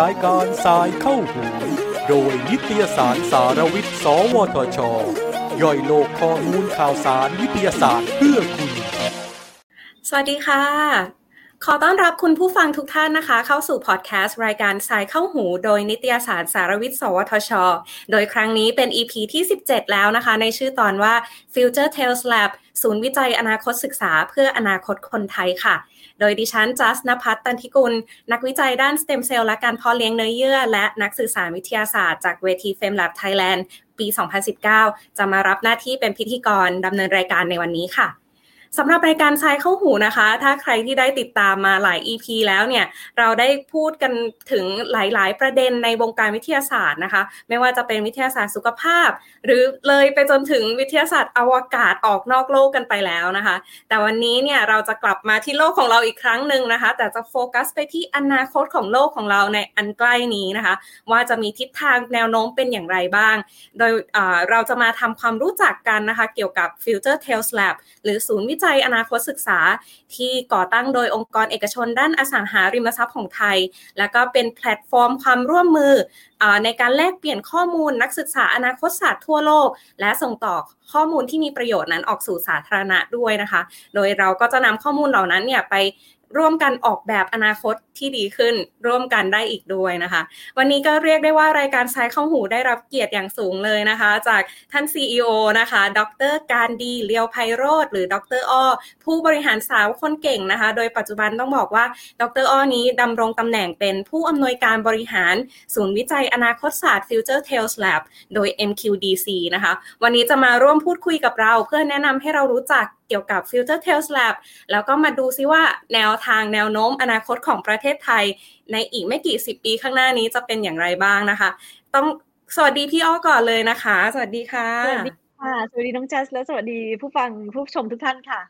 รายการสายเข้าหูโดยนิตยสารสารวิทย์ สวทช ย่อยโลกข้อมูลข่าวสารวิทยาศาสตร์เพื่อคุณ สวัสดีค่ะ ขอต้อนรับคุณผู้ฟังทุกท่านนะคะ เข้าสู่พอดแคสต์รายการสายเข้าหู โดยนิตยสารสารวิทย์ สวทช โดยครั้งนี้เป็น EP ที่ 17 แล้วนะคะ ในชื่อตอนว่า Future Tales Lab ศูนย์วิจัยอนาคตศึกษาเพื่ออนาคตคนไทยค่ะ โดยดิฉันจัสนภัทรตันทิกุล นักวิจัยด้านสเต็มเซลล์และการเพาะเลี้ยงเนื้อเยื่อ และนักสื่อสารวิทยาศาสตร์จากเวทีเฟมลับไทยแลนด์ปี 2019 จะมารับหน้าที่เป็นพิธีกรดำเนินรายการในวันนี้ค่ะ สำหรับรายการทรายเข้าหูนะคะ ถ้าใครที่ได้ติดตามมาหลาย EP แล้วเนี่ย เราได้พูดกันถึงหลาย ๆ ประเด็นในวงการวิทยาศาสตร์นะคะ ไม่ว่าจะเป็นวิทยาศาสตร์สุขภาพ หรือเลยไปจนถึงวิทยาศาสตร์อวกาศออกนอกโลกกันไปแล้วนะคะ แต่วันนี้เนี่ยเราจะกลับมาที่โลกของเราอีกครั้งหนึ่งนะคะ แต่จะโฟกัสไปที่อนาคตของโลกของเราในอันใกล้นี้นะคะ ว่าจะมีทิศทางแนวโน้มเป็นอย่างไรบ้าง โดยเราจะมาทำความรู้จักกันนะคะ เกี่ยวกับ Future Tales Lab หรือศูนย์วิจัยอนาคตศึกษา ที่ก่อตั้งโดยองค์กรเอกชนด้านอสังหาริมทรัพย์ของไทย แล้วก็เป็นแพลตฟอร์มความร่วมมือในการแลกเปลี่ยนข้อมูลนักศึกษาอนาคตศาสตร์ทั่วโลก และส่งต่อข้อมูลที่มีประโยชน์นั้นออกสู่สาธารณะด้วยนะคะ โดยเราก็จะนำข้อมูลเหล่านั้นเนี่ยไป ร่วมกันออกแบบอนาคตที่ดีขึ้นร่วมกันได้อีกด้วยนะคะ วันนี้ก็เรียกได้ว่ารายการสายเข้าหูได้รับเกียรติอย่างสูงเลยนะคะ จากท่าน CEO นะคะ ดรการดีเลียวไพโรธหรือดรอ้อผู้บริหารสาวคนเก่งนะคะ โดยปัจจุบันต้องบอกว่า ดรอ้อนี้ดำรงตำแหน่งเป็นผู้อำนวยการบริหาร ศูนย์วิจัยอนาคตศาสตร์ Future Tales Lab โดย MQDC นะคะ วันนี้จะมาร่วมพูดคุยกับเราเพื่อแนะนำให้เรารู้จัก กี่ยวกับ Future Tales Lab แล้วก็มาดูซิว่าแนวทางแนวโน้มอนาคตของประเทศไทย ในอีกไม่กี่สิบปีข้างหน้านี้จะเป็นอย่างไรบ้างนะคะ ต้องสวัสดีพี่อ้อก่อนเลยนะคะ สวัสดีค่ะ สวัสดีค่ะ สวัสดีน้องแจสและสวัสดีผู้ฟังผู้ชมทุกท่านค่ะ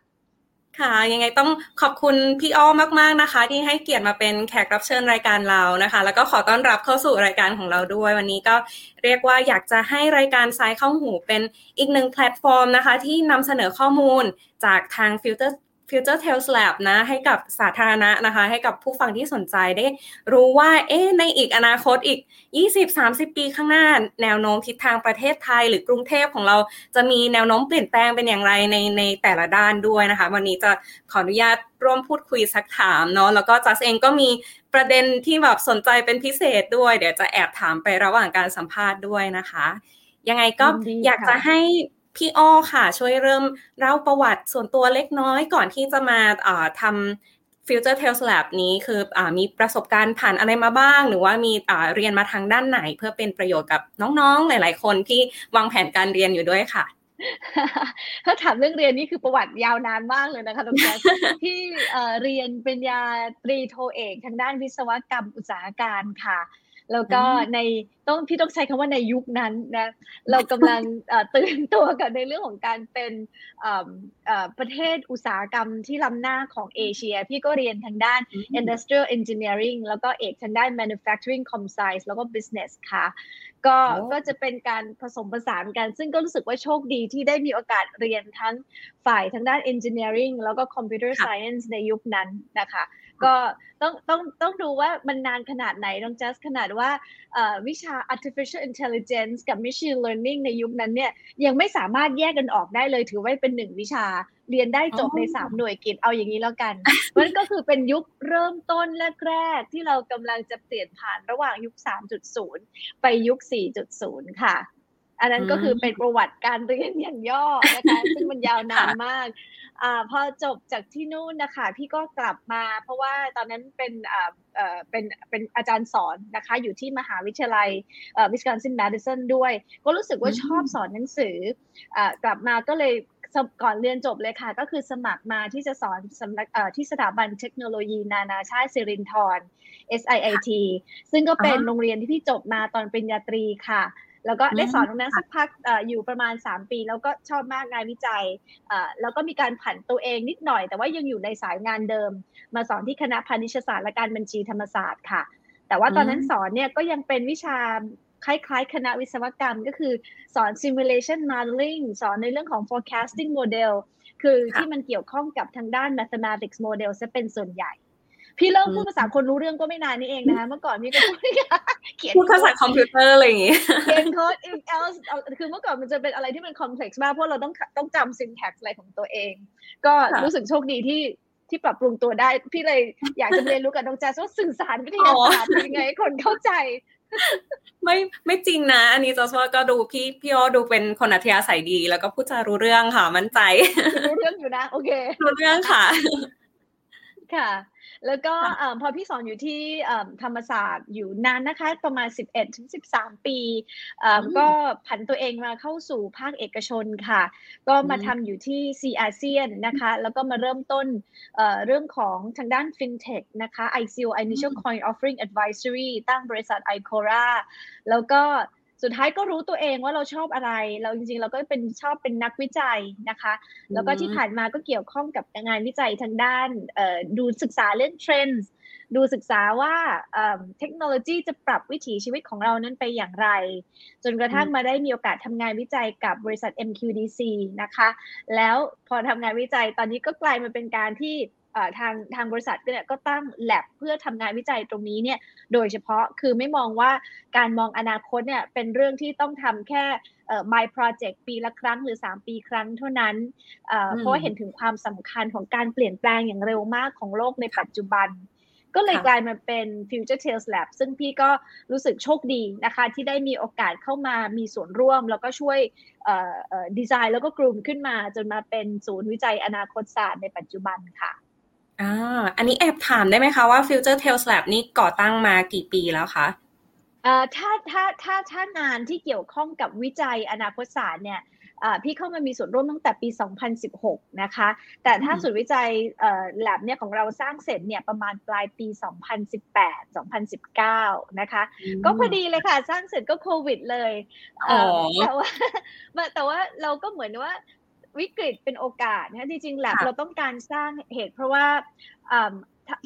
ค่ะ ยังไงต้องขอบคุณพี่อ้อมาก ๆนะคะ ที่ให้เกียรติมาเป็นแขกรับเชิญรายการเรานะคะ แล้วก็ขอต้อนรับเข้าสู่รายการของเราด้วย วันนี้ก็เรียกว่าอยากจะให้รายการสายเข้าหูเป็นอีกหนึ่งแพลตฟอร์มนะคะ ที่นำเสนอข้อมูลจากทางฟิลเตอร์ Future Tales Lab นะ ให้กับสาธารณะนะคะ ให้กับผู้ฟังที่สนใจได้รู้ว่า เอ๊ะในอีกอนาคตอีก 20-30 ปีข้างหน้า แนวโน้มทิศทางประเทศไทย หรือกรุงเทพของเราจะมีแนวโน้มเปลี่ยนแปลงเป็นอย่างไรในในแต่ละด้านด้วยนะคะ วันนี้จะขออนุญาตร่วมพูดคุยสักถามเนาะแล้วก็จัสเองก็มีประเด็นที่แบบสนใจเป็นพิเศษด้วย เดี๋ยวจะแอบถามไประหว่างการสัมภาษณ์ด้วยนะคะ ยังไงก็อยากจะให้ พี่อ้อค่ะ ช่วยเริ่มเล่าประวัติส่วนตัวเล็กน้อยก่อนที่จะมาทำ Future Tales Lab นี้คืออมีประสบการณ์ผ่านอะไรมาบ้าง หรือว่ามีเรียนมาทางด้านไหน เพื่อเป็นประโยชน์กับน้องๆ หลาย ๆ คนที่วางแผนการเรียนอยู่ด้วยค่ะถ้าถามเรื่องเรียนนี่คือประวัติยาวนานมากเลยนะคะทุกท่านที่เรียนเป็นยาตรีโทเอกทางด้านวิศวกรรมอุตสาหการค่ะ แล้วก็ในต้องพี่ต้องใช้คำว่าในยุคนั้นนะเรากำลังตื่นตัวกันในเรื่องของการเป็นประเทศอุตสาหกรรมที่ล้ำหน้าของเอเชีย พี่ก็เรียนทางด้าน industrial engineering แล้วก็เอกทางด้าน manufacturing com science แล้วก็ business ค่ะ ก็ก็จะเป็นการผสมผสานกัน ซึ่งก็รู้สึกว่าโชคดีที่ได้มีโอกาสเรียนทั้งฝ่ายทางด้าน engineering แล้วก็ computer science ในยุคนั้นนะคะ ก็ต้องต้องต้องดูว่ามันนานขนาดไหนต้อง just ขนาดว่าวิชา artificial intelligence กับ machine learning ในยุคนั้นเนี่ยยังไม่สามารถแยกกันออกได้เลยถือว่าเป็นหนึ่งวิชาเรียนได้จบในสามหน่วยกิจเอาอย่างนี้แล้วกันมันก็คือเป็นยุคเริ่มต้นแรกๆที่เรากำลังจะเปลี่ยนผ่านระหว่างยุค 3.0 ไปยุค 4.0 ค่ะ อันนั้นก็คือเป็นประวัติการเรียนอย่างย่อนะคะซึ่งมันยาวนานมากอ่าพอจบจากที่นู่นนะคะพี่ก็กลับมา เพราะว่าตอนนั้นเป็นอ่าเอ่อเป็นเป็นอาจารย์สอนนะคะอยู่ที่มหาวิทยาลัยเอ่อวิสคอนซินแมดิสันด้วย ก็รู้สึกว่าชอบสอนหนังสืออ่ากลับมาก็เลยก่อนเรียนจบเลยค่ะ ก็คือสมัครมาที่จะสอนสำนักที่สถาบันเทคโนโลยีนานาชาติสิรินทร SIIT ซึ่งก็เป็นโรงเรียนที่พี่จบมาตอนปริญญาตรีค่ะ แล้วก็ได้สอนตรงนั้นสักพักอยู่ประมาณ 3 ปี แล้วก็ชอบมากงานวิจัยแล้วก็มีการผันตัวเองนิดหน่อย แต่ว่ายังอยู่ในสายงานเดิม มาสอนที่คณะพาณิชยศาสตร์และการบัญชีธรรมศาสตร์ค่ะ แต่ว่าตอนนั้นสอนเนี่ยก็ยังเป็นวิชาคล้ายๆ คณะวิศวกรรมก็คือสอน simulation modeling สอนในเรื่องของ forecasting model คือที่มันเกี่ยวข้องกับทางด้าน mathematics model จะเป็นส่วนใหญ่ พี่เริ่มพูดภาษาคนรู้เรื่องก็ไม่นานนี้เองนะคะ เมื่อก่อนพี่ก็พูดเขียนพูดภาษาคอมพิวเตอร์อะไรอย่างงี้เขียนโค้ด if else คือเมื่อก่อนมันจะเป็นอะไรที่มันคอมเพล็กซ์มากเพราะเราต้องต้องจำ syntax อะไรของตัวเอง ก็รู้สึกโชคดีที่ที่ปรับปรุงตัวได้ พี่เลยอยากจะเรียนรู้กับน้องแจ๊สว่าสื่อสารวิทยาศาสตร์ยังไงคนเข้าใจไม่ไม่จริงนะ อันนี้จอสว่าก็ดูพี่พี่อ้อดูเป็นคนอัธยาศัยดี แล้วก็พูดจารู้เรื่องค่ะมั่นใจ รู้เรื่องอยู่นะ โอเค รู้เรื่องค่ะ ค่ะ แล้วก็พอพี่สอนอยู่ที่ธรรมศาสตร์อยู่นานนะคะ ประมาณ 11ถึง13 ปีก็ผันตัวเองมาเข้าสู่ภาคเอกชนค่ะ ก็มาทำอยู่ที่ซีอาเซียนนะคะ แล้วก็มาเริ่มต้นเรื่องของทางด้าน FinTech นะคะ ICO Initial Coin Offering Advisory ตั้งบริษัท iCora แล้วก็ สุดท้ายก็รู้ตัวเองว่าเราชอบอะไร เราจริงๆ เราก็เป็นชอบเป็นนักวิจัยนะคะ แล้วก็ที่ผ่านมาก็เกี่ยวข้องกับงานวิจัยทางด้านดูศึกษาเรื่องเทรนด์ดูศึกษาว่าเทคโนโลยีจะปรับวิถีชีวิตของเรานั้นไปอย่างไร จนกระทั่งมาได้มีโอกาสทำงานวิจัยกับบริษัท MQDC นะคะ แล้วพอทำงานวิจัยตอนนี้ก็กลายมาเป็นการที่ ทางทางบริษัทเนี่ยก็ตั้ง lab เพื่อทำงานวิจัยตรงนี้เนี่ยโดยเฉพาะคือไม่มองว่าการมองอนาคตเนี่ยเป็นเรื่องที่ต้องทำแค่ my project ปีละครั้งหรือ 3 ปีครั้งเท่านั้น เพราะเห็นถึงความสำคัญของการเปลี่ยนแปลงอย่างเร็วมากของโลกในปัจจุบัน ก็เลยกลายมาเป็น Future Tales Lab ซึ่งพี่ก็รู้สึกโชคดีนะคะ ที่ได้มีโอกาสเข้ามามีส่วนร่วม แล้วก็ช่วยดีไซน์แล้วก็กลุ่มขึ้นมาจนมาเป็นศูนย์วิจัยอนาคตศาสตร์ในปัจจุบันค่ะ อ่า อันนี้แอบถามได้ไหมคะว่า Future Tales Lab นี่ก่อตั้งมากี่ปีแล้วคะเอ่อถ้าถ้าถ้าถ้างานที่เกี่ยวข้องกับวิจัยอนาคตศาสตร์เนี่ยพี่เข้ามามีส่วนร่วมตั้งแต่ปี 2016 นะคะ แต่ถ้าศูนย์วิจัยแลบเนี่ยของเราสร้างเสร็จเนี่ยประมาณปลายปี 2018 2019 นะคะ ก็พอดีเลยค่ะ สร้างเสร็จก็โควิดเลยแต่ว่าแต่ว่าเราก็เหมือนว่า วิกฤตเป็นโอกาสนะจริงๆแลบเราต้องการสร้างเหตุเพราะว่า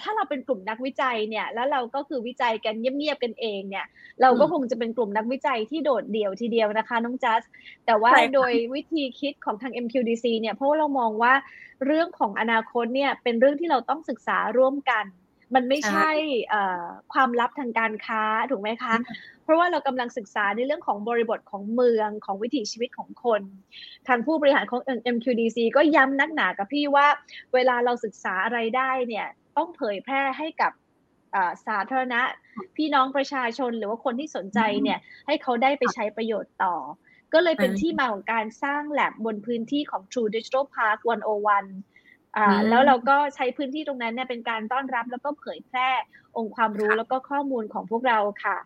ถ้าเราเป็นกลุ่มนักวิจัยเนี่ยแล้วเราก็คือวิจัยกันเงียบๆกันเองเนี่ยเราก็คงจะเป็นกลุ่มนักวิจัยที่โดดเดี่ยวทีเดียวนะคะน้องจัสแต่ว่าโดยวิธีคิดของทาง MQDC เนี่ยเพราะว่าเรามองว่าเรื่องของอนาคตเนี่ยเป็นเรื่องที่เราต้องศึกษาร่วมกัน มันไม่ใช่ความลับทางการค้าถูกไหมคะ เพราะว่าเรากำลังศึกษาในเรื่องของบริบทของเมืองของวิถีชีวิตของคน ทางผู้บริหารของ MQDC ก็ย้ำนักหนากับพี่ว่าเวลาเราศึกษาอะไรได้เนี่ยต้องเผยแพร่ให้กับสาธารณะ พี่น้องประชาชนหรือว่าคนที่สนใจเนี่ยให้เขาได้ไปใช้ประโยชน์ต่อ ก็เลยเป็นที่มาของการสร้างแลบบนพื้นที่ของ True Digital Park 101อ่า แล้วเราก็ใช้พื้นที่ตรงนั้นเนี่ยเป็นการต้อนรับแล้วก็เผยแพร่องค์ความรู้แล้วก็ข้อมูลของพวกเราค่ะ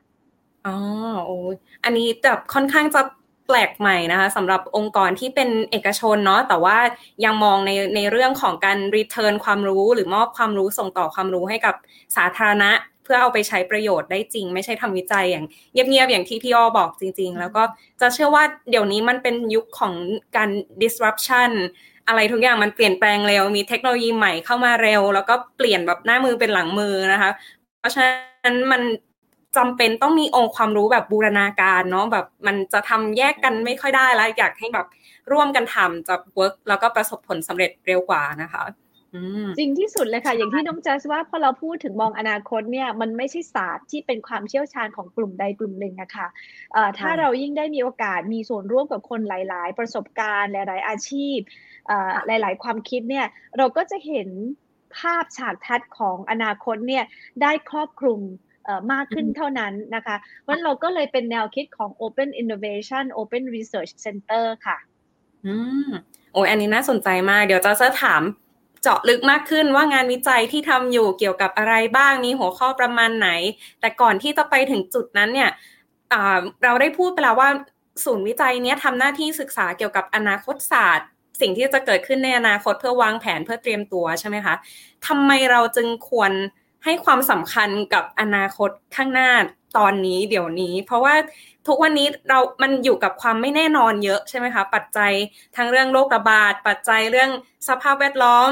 อ๋อโอ้อันนี้แบบค่อนข้างจะแปลกใหม่นะคะสำหรับองค์กรที่เป็นเอกชนเนาะแต่ว่ายังมองในในเรื่องของการรีเทิร์นความรู้หรือมอบความรู้ส่งต่อความรู้ให้กับสาธารณะ เพื่อเอาไปใช้ประโยชน์ได้จริง ไม่ใช่ทำวิจัยอย่างเงียบๆอย่างที่พี่อ้อบอกจริง ๆ แล้วก็จะเชื่อว่าเดี๋ยวนี้มันเป็นยุคของการ disruption อะไรทุกอย่างมันเปลี่ยนแปลงเร็วมีเทคโนโลยีใหม่เข้ามาเร็ว แล้วก็เปลี่ยนแบบหน้ามือเป็นหลังมือนะคะ เพราะฉะนั้นมันจำเป็นต้องมีองค์ความรู้แบบบูรณาการเนาะแบบมันจะทำแยกกันไม่ค่อยได้แล้วอยากให้แบบร่วมกันทำจะเวิร์กแล้วก็ประสบผลสำเร็จเร็วกว่านะคะ จริงที่สุดเลยค่ะ อย่างที่น้องจัสว่าพอเราพูดถึงมองอนาคตเนี่ยมันไม่ใช่ศาสตร์ที่เป็นความเชี่ยวชาญของกลุ่มใดกลุ่มหนึ่งนะคะถ้าเรายิ่งได้มีโอกาสมีส่วนร่วมกับคนหลาย ๆ ประสบการณ์หลาย ๆ อาชีพหลาย ๆ ความคิดเนี่ยเราก็จะเห็นภาพฉากทัศน์ของอนาคตเนี่ยได้ครอบคลุมมากขึ้นเท่านั้นนะคะเพราะเราก็เลยเป็นแนวคิดของ Open Innovation Open Research Center ค่ะ อืมโอ้ยอันนี้น่าสนใจมาก เดี๋ยวจะจะถาม เจาะลึกมากขึ้นว่างานวิจัยที่ทำอยู่เกี่ยวกับอะไรบ้างมีหัวข้อประมาณไหน แต่ก่อนที่จะไปถึงจุดนั้นเนี่ยเราได้พูดไปแล้วว่าศูนย์วิจัยนี้ทำหน้าที่ศึกษาเกี่ยวกับอนาคตศาสตร์ สิ่งที่จะเกิดขึ้นในอนาคตเพื่อวางแผนเพื่อเตรียมตัวใช่ไหมคะทำไมเราจึงควรให้ความสำคัญกับอนาคตข้างหน้าตอนนี้เดี๋ยวนี้ เพราะว่า ทุกวันนี้เรามันอยู่กับความไม่แน่นอนเยอะใช่ไหมคะปัจจัยทั้งเรื่องโรคระบาด ปัจจัยเรื่องสภาพแวดล้อม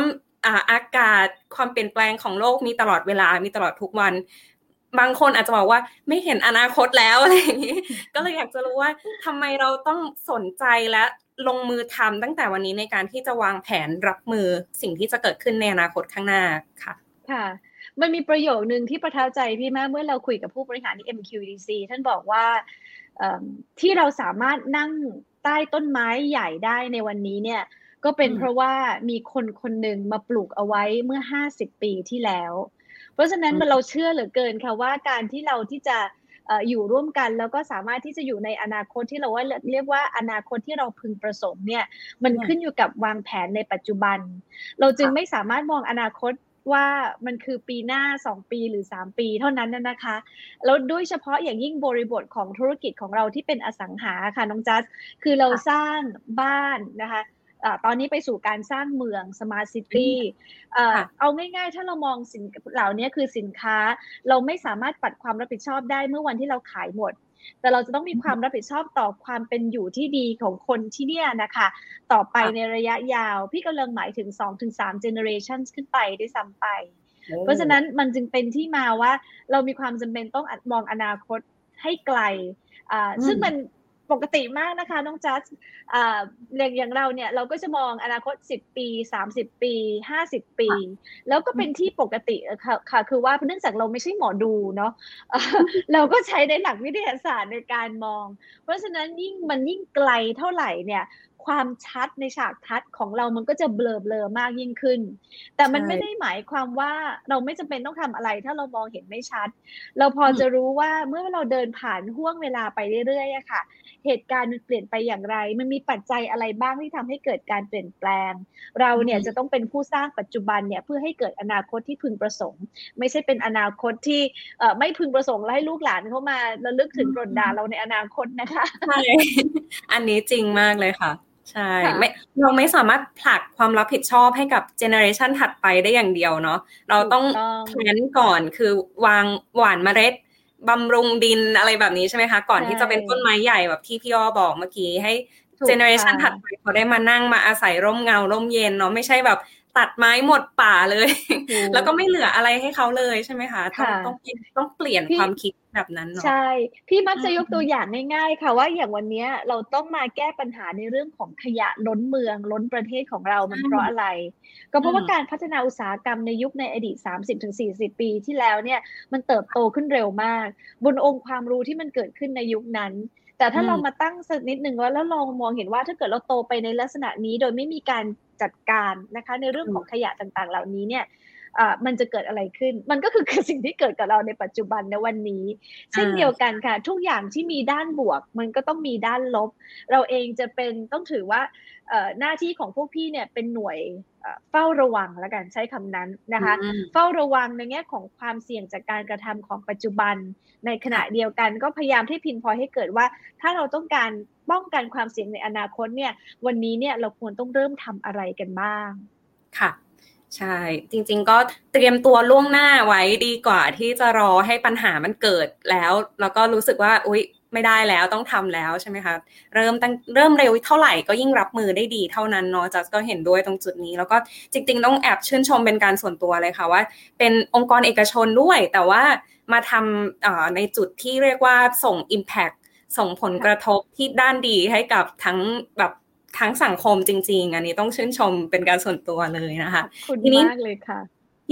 อากาศความเปลี่ยนแปลงของโลกมีตลอดเวลามีตลอดทุกวัน บางคนอาจจะบอกว่าไม่เห็นอนาคตแล้วอะไรอย่างนี้ ก็เลยอยากจะรู้ว่าทำไมเราต้องสนใจและลงมือทำตั้งแต่วันนี้ในการที่จะวางแผนรับมือสิ่งที่จะเกิดขึ้นในอนาคตข้างหน้าค่ะ ค่ะ มันมีประโยคนึงที่ประทับใจพี่มากเมื่อเราคุยกับผู้บริหารที่ MQDC ท่านบอกว่า ที่เราสามารถนั่งใต้ต้นไม้ใหญ่ได้ในวันนี้เนี่ยก็เป็นเพราะว่ามีคนคนหนึ่งมาปลูกเอาไว้เมื่อ 50 ปีที่แล้ว เพราะฉะนั้นเราเชื่อเหลือเกินค่ะว่าการที่เราที่จะอยู่ร่วมกันแล้วก็สามารถที่จะอยู่ในอนาคตที่เราว่าเรียกว่าอนาคตที่เราพึงประสงค์เนี่ยมันขึ้นอยู่กับวางแผนในปัจจุบัน เราจึงไม่สามารถมองอนาคต ว่ามันคือปีหน้า 2 ปีหรือ 3 ปีเท่านั้นนะคะ แล้วโดยเฉพาะอย่างยิ่งบริบทของธุรกิจของเราที่เป็นอสังหาค่ะน้องจัสคือเราสร้างบ้านนะคะตอนนี้ไปสู่การสร้างเมือง smart city เอาง่ายๆ ถ้าเรามองสินเหล่านี้คือสินค้า เราไม่สามารถปัดความรับผิดชอบได้เมื่อวันที่เราขายหมด แต่เราจะต้องมีความรับผิดชอบต่อความเป็นอยู่ที่ดีของคนที่เนี่ยนะคะ ต่อไปในระยะยาว พี่กำลังหมายถึง 2-3 generations ขึ้นไปได้ซ้ำไป เพราะฉะนั้นมันจึงเป็นที่มาว่า เรามีความจำเป็นต้องมองอนาคตให้ไกลซึ่งมัน ปกติมากนะคะน้องจัสเรื่องอย่างเราเนี่ยเราก็จะมองอนาคต 10 ปี 30 ปี 50 ปี แล้วก็เป็นที่ปกติค่ะคือว่าเนื่องจากเราไม่ใช่หมอดูเนาะเราก็ใช้ในหลักวิทยาศาสตร์ในการมอง เพราะฉะนั้นยิ่งมันยิ่งไกลเท่าไหร่เนี่ย ความชัดในฉากทัดของเรามันก็จะเบลอเบลอมากยิ่งขึ้น แต่มันไม่ได้หมายความว่าเราไม่จำเป็นต้องทำอะไร ถ้าเรามองเห็นไม่ชัด เราพอจะรู้ว่าเมื่อเราเดินผ่านห่วงเวลาไปเรื่อยๆอะค่ะ เหตุการณ์มันเปลี่ยนไปอย่างไร มันมีปัจจัยอะไรบ้างที่ทำให้เกิดการเปลี่ยนแปลง เราเนี่ยจะต้องเป็นผู้สร้างปัจจุบันเนี่ยเพื่อให้เกิดอนาคตที่พึงประสงค์ ไม่ใช่เป็นอนาคตที่ไม่พึงประสงค์และให้ลูกหลานเข้ามาระลึกถึงรนดาเราในอนาคตนะคะใช่อันนี้จริงมากเลยค่ะ ใช่ไม่เราไม่สามารถผลักความรับผิดชอบให้กับเจเนอเรชันถัดไปได้อย่างเดียวเนาะเราต้องแพลนก่อนคือวางหว่านเมล็ดบำรุงดินอะไรแบบนี้ใช่ไหมคะ ก่อนที่จะเป็นต้นไม้ใหญ่แบบที่พี่อ้อบอกเมื่อกี้ให้เจเนอเรชันถัดไปเขาได้มานั่งมาอาศัยร่มเงาร่มเย็นเนาะไม่ใช่แบบตัดไม้หมดป่าเลย แล้วก็ไม่เหลืออะไรให้เขาเลยใช่ไหมคะต้องต้องต้องเปลี่ยนความคิด แบบนั้นเนาะใช่ พี่มักจะยกตัวอย่างง่ายๆ ค่ะ ว่าอย่างวันนี้เราต้องมาแก้ปัญหาในเรื่องของขยะล้นเมือง ล้นประเทศของเรามันเพราะอะไร ก็เพราะว่าการพัฒนาอุตสาหกรรมในยุคในอดีต 30-40 ปีที่แล้วเนี่ยมันเติบโตขึ้นเร็วมาก บนองค์ความรู้ที่มันเกิดขึ้นในยุคนั้นแต่ถ้าเรามาตั้งสักนิดหนึ่งว่าแล้วลองมองเห็นว่าถ้าเกิดเราโตไปในลักษณะนี้โดยไม่มีการจัดการนะคะ ในเรื่องของขยะต่างๆ เหล่านี้เนี่ย มันจะเกิดอะไรขึ้น มันก็คือคือสิ่งที่เกิดกับเราในปัจจุบันในวันนี้ เช่นเดียวกันค่ะ ทุกอย่างที่มีด้านบวก มันก็ต้องมีด้านลบ เราเองจะเป็นต้องถือว่าหน้าที่ของพวกพี่เนี่ยเป็นหน่วยเฝ้าระวังแล้วกันใช้คำนั้นนะคะ เฝ้าระวังในแง่ของความเสี่ยงจากการกระทำของปัจจุบัน ในขณะเดียวกันก็พยายามที่พินพอให้เกิดว่า ถ้าเราต้องการป้องกันความเสี่ยงในอนาคตเนี่ย วันนี้เนี่ยเราควรต้องเริ่มทำอะไรกันบ้าง ค่ะ ใช่ จริง ๆ ก็เตรียมตัวล่วงหน้าไว้ดีกว่าที่จะรอให้ปัญหามันเกิดแล้ว แล้วก็รู้สึกว่า อุ๊ยไม่ได้แล้วต้องทำแล้วใช่ไหมคะเริ่มตั้งเริ่มเร็วเท่าไหร่ก็ยิ่งรับมือได้ดีเท่านั้นเนาะจัสก็เห็นด้วยตรงจุดนี้ แล้วก็จริง ๆ ต้องแอบชื่นชมเป็นการส่วนตัวเลยค่ะว่า เป็นองค์กรเอกชนด้วย แต่ว่ามาทำในจุดที่เรียกว่าส่ง Impact ส่งผลกระทบที่ด้านดีให้กับทั้งแบบ ทั้งสังคมจริง ๆ อันนี้ต้องชื่นชมเป็นการส่วนตัวเลยนะคะทีนี้มากเลยค่ะ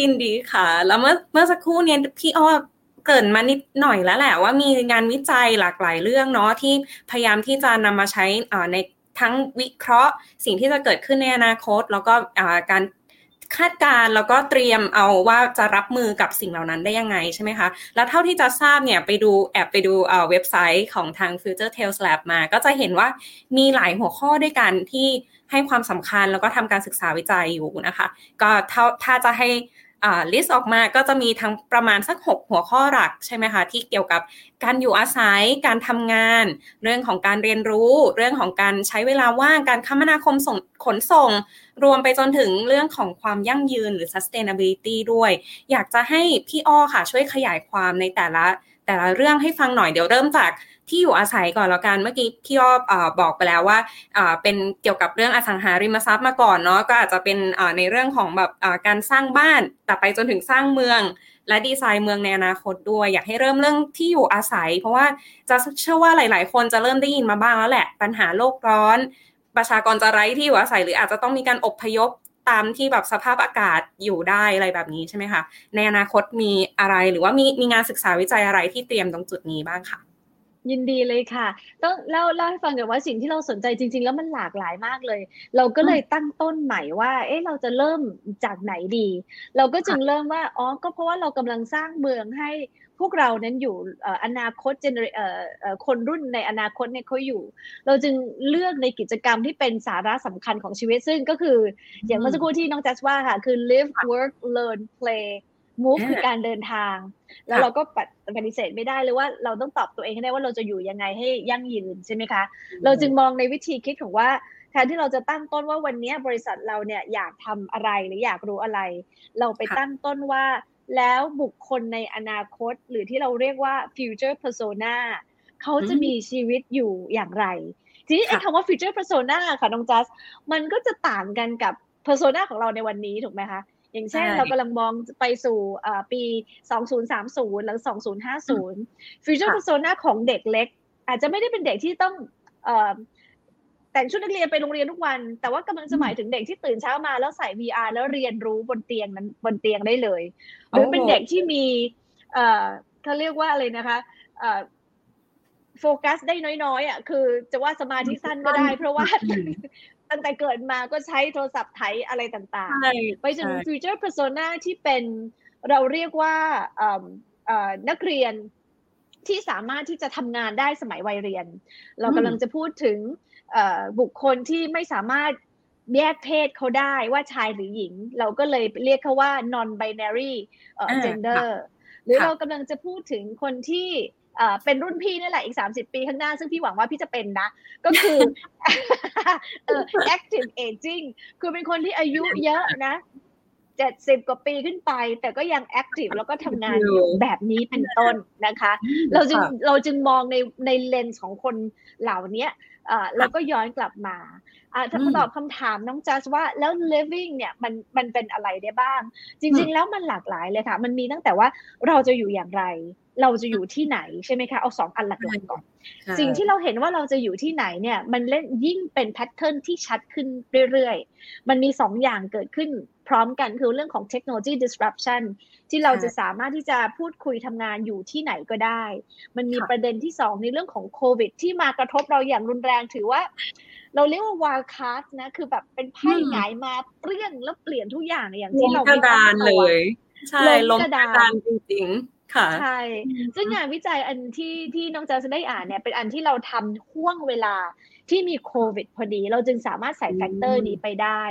ยินดีค่ะ แล้วเมื่อเมื่อสักครู่นี้พี่อ้อเกิดมานิดหน่อยแล้วแหละว่ามีงานวิจัยหลากหลายเรื่องเนาะที่พยายามที่จะนำมาใช้ในทั้งวิเคราะห์สิ่งที่จะเกิดขึ้นในอนาคต แล้วก็การ คาดการแล้วก็เตรียมเอาว่าจะรับมือกับสิ่งเหล่านั้นได้ยังไงใช่ไหมคะ แล้วเท่าที่จะทราบเนี่ยไปดูแอบไปดูเว็บไซต์ของทาง Future Tales Lab มา ก็จะเห็นว่ามีหลายหัวข้อด้วยกันที่ให้ความสำคัญแล้วก็ทำการศึกษาวิจัยอยู่นะคะ ก็ถ้าถ้าจะให้ ลิสต์ออกมาก็จะมีทั้งประมาณสัก 6 หัวข้อหลักใช่ไหมคะที่เกี่ยวกับการอยู่อาศัยการทำงาน เรื่องของการเรียนรู้ เรื่องของการใช้เวลาว่างการคมนาคมส่งขนส่ง รวมไปจนถึงเรื่องของความยั่งยืนหรือ sustainability ด้วย อยากจะให้พี่อ้อค่ะช่วยขยายความในแต่ละ แต่ละเรื่องให้ฟังหน่อยเดี๋ยวเริ่มจากที่อยู่อาศัยก่อนแล้วกันเมื่อกี้พี่อ้อบอกไปแล้วว่าเป็นเกี่ยวกับเรื่องอสังหาริมทรัพย์มาก่อนเนาะก็อาจจะเป็นในเรื่องของแบบการสร้างบ้านแต่ไปจนถึงสร้างเมือง และดีไซน์เมืองในอนาคตด้วย อยากให้เริ่มเรื่องที่อยู่อาศัย เพราะว่าจะเชื่อว่าหลาย ๆ คนจะเริ่มได้ยินมาบ้างแล้วแหละ ปัญหาโลกร้อน ประชากรจะไร้ที่อยู่อาศัย หรืออาจจะต้องมีการอบพยพ ตามที่แบบสภาพอากาศอยู่ได้อะไรแบบนี้ใช่ไหมคะในอนาคตมีอะไรหรือว่ามีมีงานศึกษาวิจัยอะไรที่เตรียมตรงจุดนี้บ้างค่ะยินดีเลยค่ะ ต้องเล่าเล่าให้ฟังกันว่าสิ่งที่เราสนใจจริง ๆ แล้วมันหลากหลายมากเลย เราก็เลยตั้งต้นใหม่ว่า เอ๊ะเราจะเริ่มจากไหนดี เราก็จึงเริ่มว่า อ๋อ ก็เพราะว่าเรากำลังสร้างเมืองให้ พวกเรานั้นอยู่อนาคตเจเนอคนรุ่นในอนาคตเนี่ยเขาอยู่ เราจึงเลือกในกิจกรรมที่เป็นสาระสำคัญของชีวิตซึ่งก็คือ อย่างเมื่อสักครู่ที่น้องจัสว่าค่ะ คือ live work learn play move คือการเดินทาง แล้วเราก็ปฏิเสธไม่ได้เลยว่าเราต้องตอบตัวเองให้ได้ว่าเราจะอยู่ยังไงให้ยั่งยืนใช่ไหมคะ เราจึงมองในวิธีคิดของว่าแทนที่เราจะตั้งต้นว่าวันนี้บริษัทเราเนี่ยอยากทำอะไรหรืออยากรู้อะไร เราไปตั้งต้นว่า แล้วบุคคลในอนาคต หรือที่เราเรียกว่า future persona เขาจะมีชีวิตอยู่อย่างไร ทีนี้ไอ้คำว่า future persona ค่ะน้องจัส มันก็จะต่างกันกับ persona ของเราในวันนี้ถูกไหมคะ อย่างเช่นเรากำลังมองไปสู่ปี 2030 หรือ 2050 future persona ของเด็กเล็ก อาจจะไม่ได้เป็นเด็กที่ต้อง แต่งชุดนักเรียนไปโรงเรียนทุกวัน แต่ว่ากำลังจะหมายถึงเด็กที่ตื่นเช้ามาแล้วใส่ VR แล้วเรียนรู้บนเตียงนั้นบนเตียงได้เลย หรือเป็นเด็กที่มีเขาเรียกว่าอะไรนะคะโฟกัสได้น้อยๆอะคือจะว่าสมาธิสั้นก็ได้ เพราะว่าตั้งแต่เกิดมาก็ใช้โทรศัพท์ไถอะไรต่างๆ ไปจน future persona ที่เป็นเราเรียกว่านักเรียนที่สามารถที่จะทำงานได้สมัยวัยเรียน เรากำลังจะพูดถึง บุคคลที่ไม่สามารถแยกเพศเขาได้ว่าชายหรือหญิง เราก็เลยเรียกเขาว่า non binary gender หรือเรากำลังจะพูดถึงคนที่เป็นรุ่นพี่นี่แหละอีก 30 ปีข้างหน้า ซึ่งพี่หวังว่าพี่จะเป็นนะ ก็คือเออ active aging คือเป็นคนที่อายุเยอะนะเจ็ดสิบกว่าปีขึ้นไป แต่ก็ยัง active แล้วก็ทำงานอยู่แบบนี้เป็นต้นนะคะ เราจึงเราจึงมองในในเลนส์ของคนเหล่านี้ แล้วก็ย้อนกลับมาถ้าตอบคำถามน้องจัสว่าแล้ว living เนี่ยมันมันเป็นอะไรได้บ้าง จริง ๆ แล้วมันหลากหลายเลยค่ะ มันมีตั้งแต่ว่าเราจะอยู่อย่างไร เราจะอยู่ที่ไหนใช่ไหมคะเอาสองอันหลักๆก่อน สิ่งที่เราเห็นว่าเราจะอยู่ที่ไหนเนี่ยมันเลยยิ่งเป็น pattern ที่ชัดขึ้นเรื่อยๆ มันมีสองอย่างเกิดขึ้นพร้อมกันคือเรื่องของเทคโนโลยี disruption ที่เราจะสามารถที่จะพูดคุยทำงานอยู่ที่ไหนก็ได้ มันมีประเด็นที่สองในเรื่องของโควิด ที่มากระทบเราอย่างรุนแรงถือว่า เราเรียกว่าวาลคาร์ดนะคือแบบเป็นไพ่หงายมาเปรี้ยงแล้วเปลี่ยนทุกอย่างอย่างที่เราไม่ตั้งตัวใช่ล้มกระดานจริงๆ ค่ะใช่ซึ่งงานวิจัยอันที่ที่น้องจะได้อ่านเนี่ยเป็นอันที่เราทำห่วงเวลาที่มีโควิดพอดี เราจึงสามารถใส่แฟกเตอร์นี้ไปได้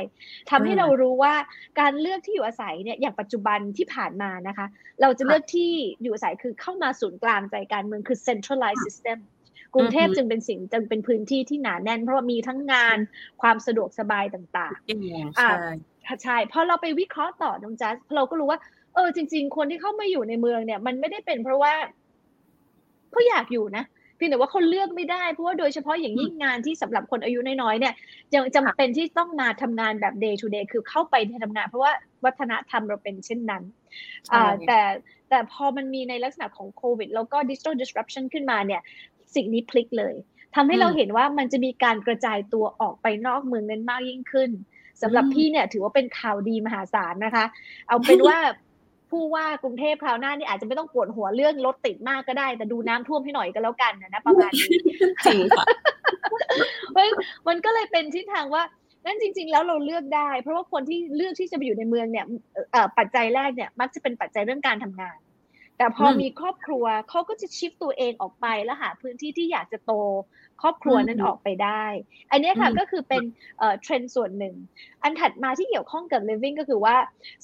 ทำให้เรารู้ว่าการเลือกที่อยู่อาศัยเนี่ยอย่างปัจจุบันที่ผ่านมานะคะ เราจะเลือกที่อยู่อาศัยคือเข้ามาศูนย์กลางใจการเมืองคือ centralized system กรุงเทพจึงเป็นสิ่งจึงเป็นพื้นที่ที่หนาแน่น เพราะว่ามีทั้งงานความสะดวกสบายต่างๆใช่ใช่พอเราไปวิเคราะห์ต่อน้องจัสเราก็รู้ว่า เออจริง ๆ คนที่เข้ามาอยู่ในเมืองเนี่ย มันไม่ได้เป็นเพราะว่าเขาอยากอยู่นะเพียงแต่ว่าเขาเลือกไม่ได้เพราะว่าโดยเฉพาะอย่างยิ่งงานที่สำหรับคนอายุน้อยๆเนี่ยยังจำเป็นที่ต้องมาทำงานแบบ day to day คือเข้าไปทำงาน เพราะว่าวัฒนธรรมเราเป็นเช่นนั้นแต่แต่พอมันมีในลักษณะของโควิด แล้วก็ digital disruption ขึ้นมาเนี่ย สิ่งนี้พลิกเลยทำให้เราเห็นว่ามันจะมีการกระจายตัวออกไปนอกเมืองนั้นมากยิ่งขึ้นสำหรับพี่เนี่ยถือว่าเป็นข่าวดีมหาศาลนะคะ เอาเป็นว่า ผู้ว่ากรุงเทพคราวหน้านี่อาจจะไม่ต้องปวดหัวเรื่องรถติดมากก็ได้ แต่ดูน้ำท่วมให้หน่อยก็แล้วกันนะประมาณนี้จริงค่ะมันก็เลยเป็นทิศทางว่านั่นจริง ๆ แล้วเราเลือกได้ เพราะว่าคนที่เลือกที่จะไปอยู่ในเมืองเนี่ยปัจจัยแรกเนี่ยมักจะเป็นปัจจัยเรื่องการทำงาน แต่พอมีครอบครัวเขาก็จะชิฟตัวเองออกไปแล้วหาพื้นที่ที่อยากจะโต ครอบครัวนั้นออกไปได้ อันนี้ค่ะก็คือเป็นเทรนด์ส่วนหนึ่ง อันถัดมาที่เกี่ยวข้องกับ living ก็คือว่า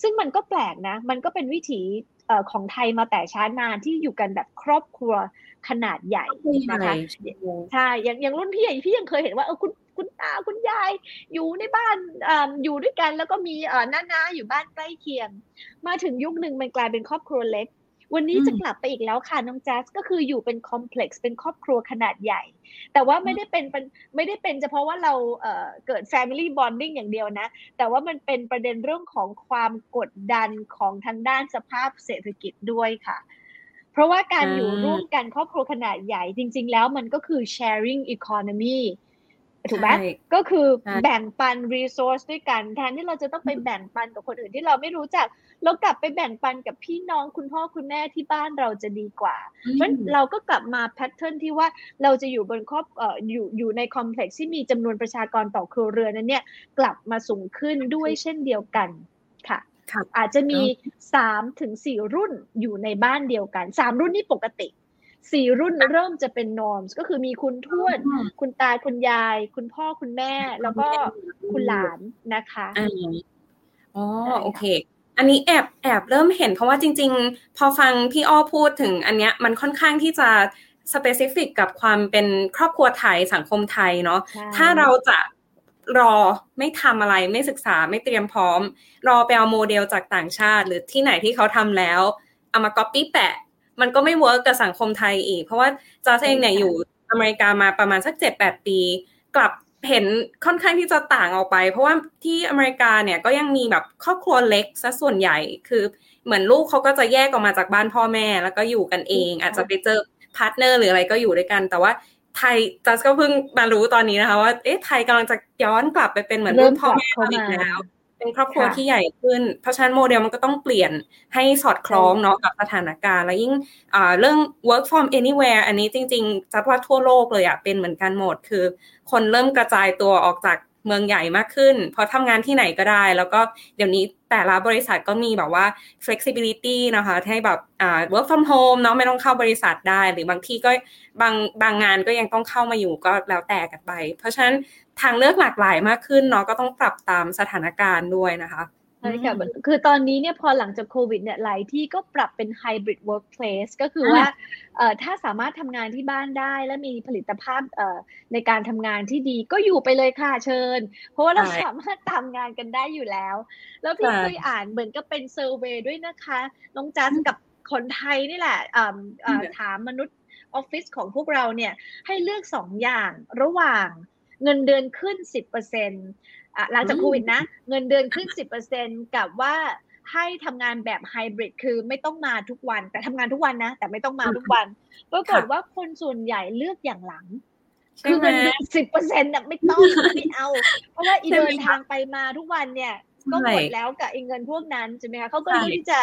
ซึ่งมันก็แปลกนะ มันก็เป็นวิถีของไทยมาแต่ช้านานที่อยู่กันแบบครอบครัวขนาดใหญ่นะคะใช่อย่างอย่างรุ่นพี่พี่ยังเคยเห็นว่าเออคุณคุณตาคุณยายอยู่ในบ้านออยู่ด้วยกันแล้วก็มีน้าๆอยู่บ้านใกล้เคียง มาถึงยุคหนึ่งมันกลายเป็นครอบครัวเล็ก วันนี้จะกลับไปอีกแล้วค่ะน้องแจ๊สก็คืออยู่เป็นคอมเพล็กซ์เป็นครอบครัวขนาดใหญ่ แต่ว่าไม่ได้เป็นไม่ได้เป็นเฉพาะว่าเราเเกิด Family Bonding อย่างเดียวนะ แต่ว่ามันเป็นประเด็นเรื่องของความกดดันของทางด้านสภาพเศรษฐกิจด้วยค่ะ เพราะว่าการอยู่ร่วมกันครอบครัวขนาดใหญ่จริง ๆ แล้วมันก็คือ sharing economy ถูกไหมก็คือแบ่งปันรีซอสด้วยกันแทนที่เราจะต้องไปแบ่งปันกับคนอื่นที่เราไม่รู้จักเรากลับไปแบ่งปันกับพี่น้องคุณพ่อคุณแม่ที่บ้านเราจะดีกว่า เพราะเราก็กลับมาแพทเทิร์นที่ว่าเราจะอยู่บนครอบเอ่ออยู่อยู่ในคอมเพล็กซ์ที่มีจำนวนประชากรต่อครัวเรือนนั้นเนี่ยกลับมาสูงขึ้นด้วยเช่นเดียวกันค่ะอาจจะมีสามถึงสี่รุ่นอยู่ในบ้านเดียวกันสามรุ่นนี่ปกติ สี่รุ่นเริ่มจะเป็นนอร์มก็คือมีคุณทวด คุณตาคุณยาย คุณพ่อคุณแม่ แล้วก็คุณหลานนะคะอ๋อโอเค อันนี้แอบแอบเริ่มเห็นเพราะว่าจริง ๆ พอฟังพี่อ้อพูดถึงอันเนี้ยมันค่อนข้างที่จะ specific กับความเป็นครอบครัวไทยสังคมไทยเนาะถ้าเราจะรอไม่ทำอะไรไม่ศึกษาไม่เตรียมพร้อม รอไปเอาโมเดลจากต่างชาติ หรือที่ไหนที่เขาทำแล้ว เอามาก๊อปปี้แปะ มันก็ไม่ work กับสังคมไทยอีก เพราะว่าจอร์จเองเนี่ยอยู่อเมริกามาประมาณสักเจ็ดแปดปี กลับเห็นค่อนข้างที่จะต่างออกไป เพราะว่าที่อเมริกาเนี่ยก็ยังมีแบบครอบครัวเล็กซะส่วนใหญ่คือเหมือนลูกเขาก็จะแยกออกมาจากบ้านพ่อแม่ แล้วก็อยู่กันเอง อาจจะไปเจอ partner หรืออะไรก็อยู่ด้วยกัน แต่ว่าไทยจัสก็เพิ่งมารู้ตอนนี้นะคะว่าเอ๊ะไทยกำลังจะย้อนกลับไปเป็นเหมือนรุ่นพ่อแม่อีกแล้ว เป็นครอบครัวที่ใหญ่ขึ้น เพราะฉะนั้นโมเดลมันก็ต้องเปลี่ยนให้สอดคล้องเนาะกับสถานการณ์ แล้วยิ่งเรื่อง work from anywhere อันนี้จริงๆจัสว่าทั่วโลกเลยอะเป็นเหมือนกันหมด คือคนเริ่มกระจายตัวออกจากเมืองใหญ่มากขึ้น เพราะทำงานที่ไหนก็ได้ แล้วก็เดี๋ยวนี้แต่ละบริษัทก็มีแบบว่า flexibility นะคะ ให้แบบอ่า work from home เนาะไม่ต้องเข้าบริษัทได้ หรือบางที่ก็บางบางงานก็ยังต้องเข้ามาอยู่ก็แล้วแต่กันไป เพราะฉะนั้น ทางเลือกหลากหลายมากขึ้นเนาะก็ต้องปรับตามสถานการณ์ด้วยนะคะใช่ค่ะคือตอนนี้เนี่ยพอหลังจากโควิดเนี่ยหลายที่ก็ปรับเป็น hybrid workplace ก็คือว่าถ้าสามารถทำงานที่บ้านได้ และมีผลิตภาพในการทำงานที่ดีก็อยู่ไปเลยค่ะเชิญ เพราะว่าเราสามารถทำงานกันได้อยู่แล้ว แล้วพี่เคยอ่านเหมือนก็เป็นเซอร์เวยด้วยนะคะ น้องจัสกับคนไทยนี่แหละถามมนุษย์ออฟฟิศของพวกเราเนี่ยให้เลือกสองอย่างระหว่าง เงินเดือนขึ้นสิบเปอร์เซ็นหลังจากโควิดนะ เงินเดือนขึ้นสิบเปอร์เซ็นกับว่าให้ทำงานแบบไฮบริดคือไม่ต้องมาทุกวัน แต่ทำงานทุกวันนะ แต่ไม่ต้องมาทุกวันปรากฏว่าคนส่วนใหญ่เลือกอย่างหลังคือเงินสิบเปอร์เซ็นต์ไม่ต้องไม่เอา เพราะว่าอีเดินทางไปมาทุกวันเนี่ย ก็หมดแล้วกับอีเงินพวกนั้นใช่ไหมคะเขาก็เลือกที่จะ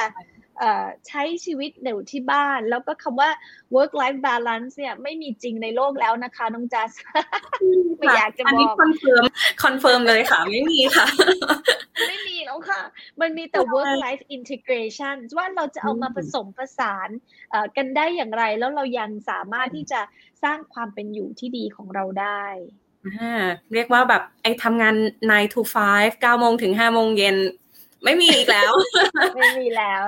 ใช้ชีวิตอยู่ที่บ้าน แล้วก็คำว่า work life balance เนี่ยไม่มีจริงในโลกแล้วนะคะ น้องจัสไม่อยากจะบอกอันนี้ con firm confirm เลยค่ะ ไม่มีค่ะ ไม่มีแล้วค่ะ มันมีแต่ work life integration ว่าเราจะเอามาผสมผสานกันได้อย่างไร แล้วเรายังสามารถที่จะสร้างความเป็นอยู่ที่ดีของเราได้เรียกว่าแบบไอ้ทำงาน 9 to 5 9โมงถึง5โมงเย็น ไม่มีอีกแล้ว ไม่มีแล้ว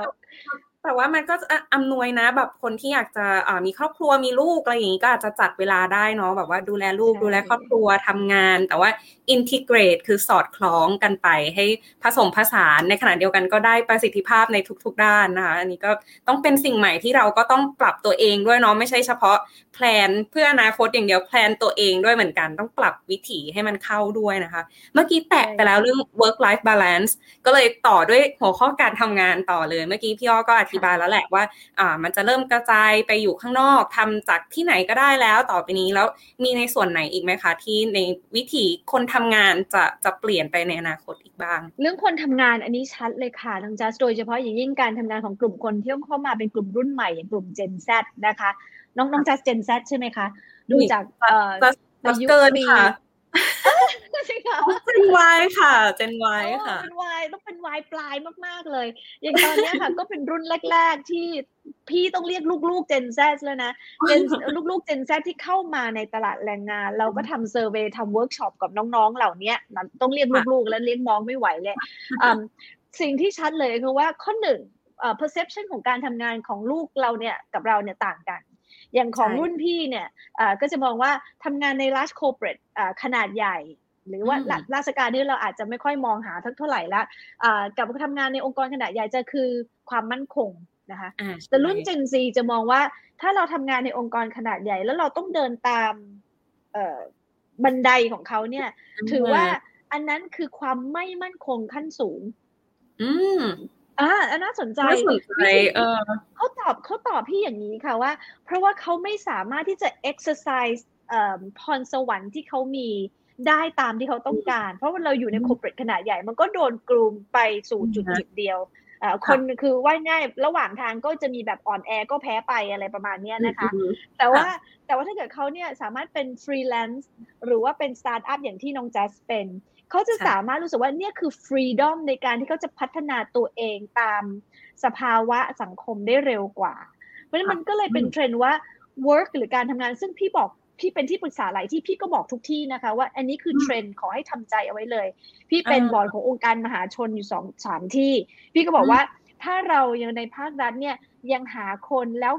แต่ว่ามันก็อำนวยนะ แบบคนที่อยากจะมีครอบครัวมีลูกอะไรอย่างนี้ก็อาจจะจัดเวลาได้เนาะแบบว่าดูแลลูกดูแลครอบครัวทำงาน แต่ว่าอินทิเกรตคือสอดคล้องกันไป ให้ผสมผสานในขณะเดียวกันก็ได้ประสิทธิภาพในทุก ๆ ด้านนะคะอันนี้ก็ต้องเป็นสิ่งใหม่ที่เราก็ต้องปรับตัวเองด้วยเนาะไม่ใช่เฉพาะแพลนเพื่ออนาคตอย่างเดียวแพลนตัวเองด้วยเหมือนกันต้องปรับวิถีให้มันเข้าด้วยนะคะ เมื่อกี้แตะไปแล้วเรื่อง work life balance ก็เลยต่อด้วยหัวข้อการทำงานต่อเลย เมื่อกี้พี่อ้อก็อธิบายแล้วแหละว่าอ่า มันจะเริ่มกระจายไปอยู่ข้างนอกทำจากที่ไหนก็ได้แล้วต่อไปนี้แล้วมีในส่วนไหนอีกไหมคะ ที่ในวิถีคนทำงานจะจะเปลี่ยนไปในอนาคตอีกบ้าง เรื่องคนทำงานอันนี้ชัดเลยค่ะทางจัสโดยเฉพาะอย่างยิ่งการทำงานของกลุ่มคนที่เข้ามาเป็นกลุ่มรุ่นใหม่อย่างกลุ่ม Gen Z นะคะ น้องน้องจัส Gen Z ใช่ไหมคะ ดูจากเอ่ออายุปีเจนวายค่ะเจนวายค่ะเป็นวายต้องเป็นวายปลายมากๆเลย อย่างตอนนี้ค่ะ ก็เป็นรุ่นแรก ๆ ที่พี่ต้องเรียกลูกๆ Gen Z แล้วนะ Gen ลูกๆ Gen Z ที่เข้ามาในตลาดแรงงาน เราก็ทำ survey ทำเวิร์กช็อปกับน้องๆ เหล่านี้ต้องเรียกลูกๆ แล้วเรียกน้องไม่ไหวเลยสิ่งที่ชัดเลยคือว่าข้อหนึ่ง perception ของการทำงานของลูกเราเนี่ยกับเราเนี่ยต่างกัน อย่างของรุ่นพี่เนี่ยก็จะมองว่าทำงานใน large corporate ขนาดใหญ่ หรือว่าราชการนี่เราอาจจะไม่ค่อยมองหาเท่าไหร่ละกับทำงานในองค์กรขนาดใหญ่จะคือความมั่นคงนะคะอ่าแต่รุ่น Gen Z จะมองว่าถ้าเราทำงานในองค์กรขนาดใหญ่ แล้วเราต้องเดินตามเอ่อบันไดของเขาเนี่ย ถือว่าอันนั้นคือความไม่มั่นคงขั้นสูง อืม อ่าอันน่าสนใจน่าสนใจเออเขาตอบเขาตอบพี่อย่างนี้ค่ะว่า เพราะว่าเขาไม่สามารถที่จะ exercise เอ่อพรสวรรค์ที่เขามีได้ตามที่เขาต้องการ เพราะว่าเราอยู่ในอืม corporate ขนาดใหญ่ มันก็โดน groom ไปสู่จุดอืมจุดเดียวเอ่อคนคือว่าง่ายระหว่างทางก็จะมีแบบอ่อนแอก็แพ้ไปอะไรประมาณเนี้ยนะคะอืมแต่ว่าแต่ว่าถ้าเกิดเขาเนี่ยสามารถเป็นฟรีแลนซ์หรือว่าเป็นสตาร์ทอัพอย่างที่น้องจัสเป็น เขาจะค่ะสามารถรู้สึกว่าเนี่ยคือ freedom ในการที่เขาจะพัฒนาตัวเองตามสภาวะสังคมได้เร็วกว่า เพราะฉะนั้นมันก็เลยเป็นเทรนด์ว่า work หรือการทำงานซึ่งพี่บอกพี่เป็นที่ปรึกษาหลายที่พี่ก็บอกทุกที่นะคะ ว่าอันนี้คือเทรนด์ขอให้ทำใจเอาไว้เลย พี่เป็นอ่าบอร์ดขององค์การมหาชนอยู่สองสามที่ พี่ก็บอกอืมว่าถ้าเรายังในภาครัฐเนี่ยยังหาคนแล้ว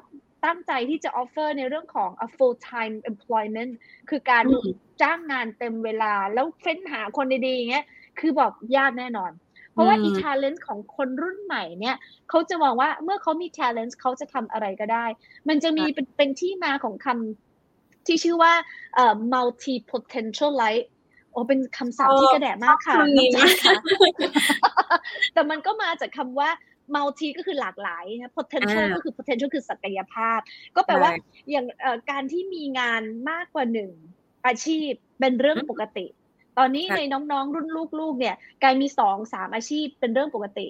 ตั้งใจที่จะ offer ในเรื่องของ a full time employment คือการอืมจ้างงานเต็มเวลาแล้วเฟ้นหาคนดีๆอย่างเงี้ยคือบอกยากแน่นอน เพราะว่าอืมอี talent ของคนรุ่นใหม่เนี่ยเขาจะมองว่าเมื่อเขามี talent เขาจะทำอะไรก็ได้ มันจะมีเป็นเป็นที่มาของคำที่ชื่อว่าเอ่อ multi potentialite โอ้เป็นคำศัพท์ที่กระแดะมากค่ะชอบคำนี้น้องจ๊ะค่ะแต่มันก็มาจากคำว่า multi ก็คือหลากหลายนะ potential อ่าก็คือ potential คือศักยภาพ ก็แปลว่าใช่อย่างเอ่อการที่มีงานมากกว่าหนึ่งอาชีพเป็นเรื่องอืมปกติ ตอนนี้ค่ะในน้องๆรุ่นลูกๆเนี่ย การมีสองสามอาชีพเป็นเรื่องปกติ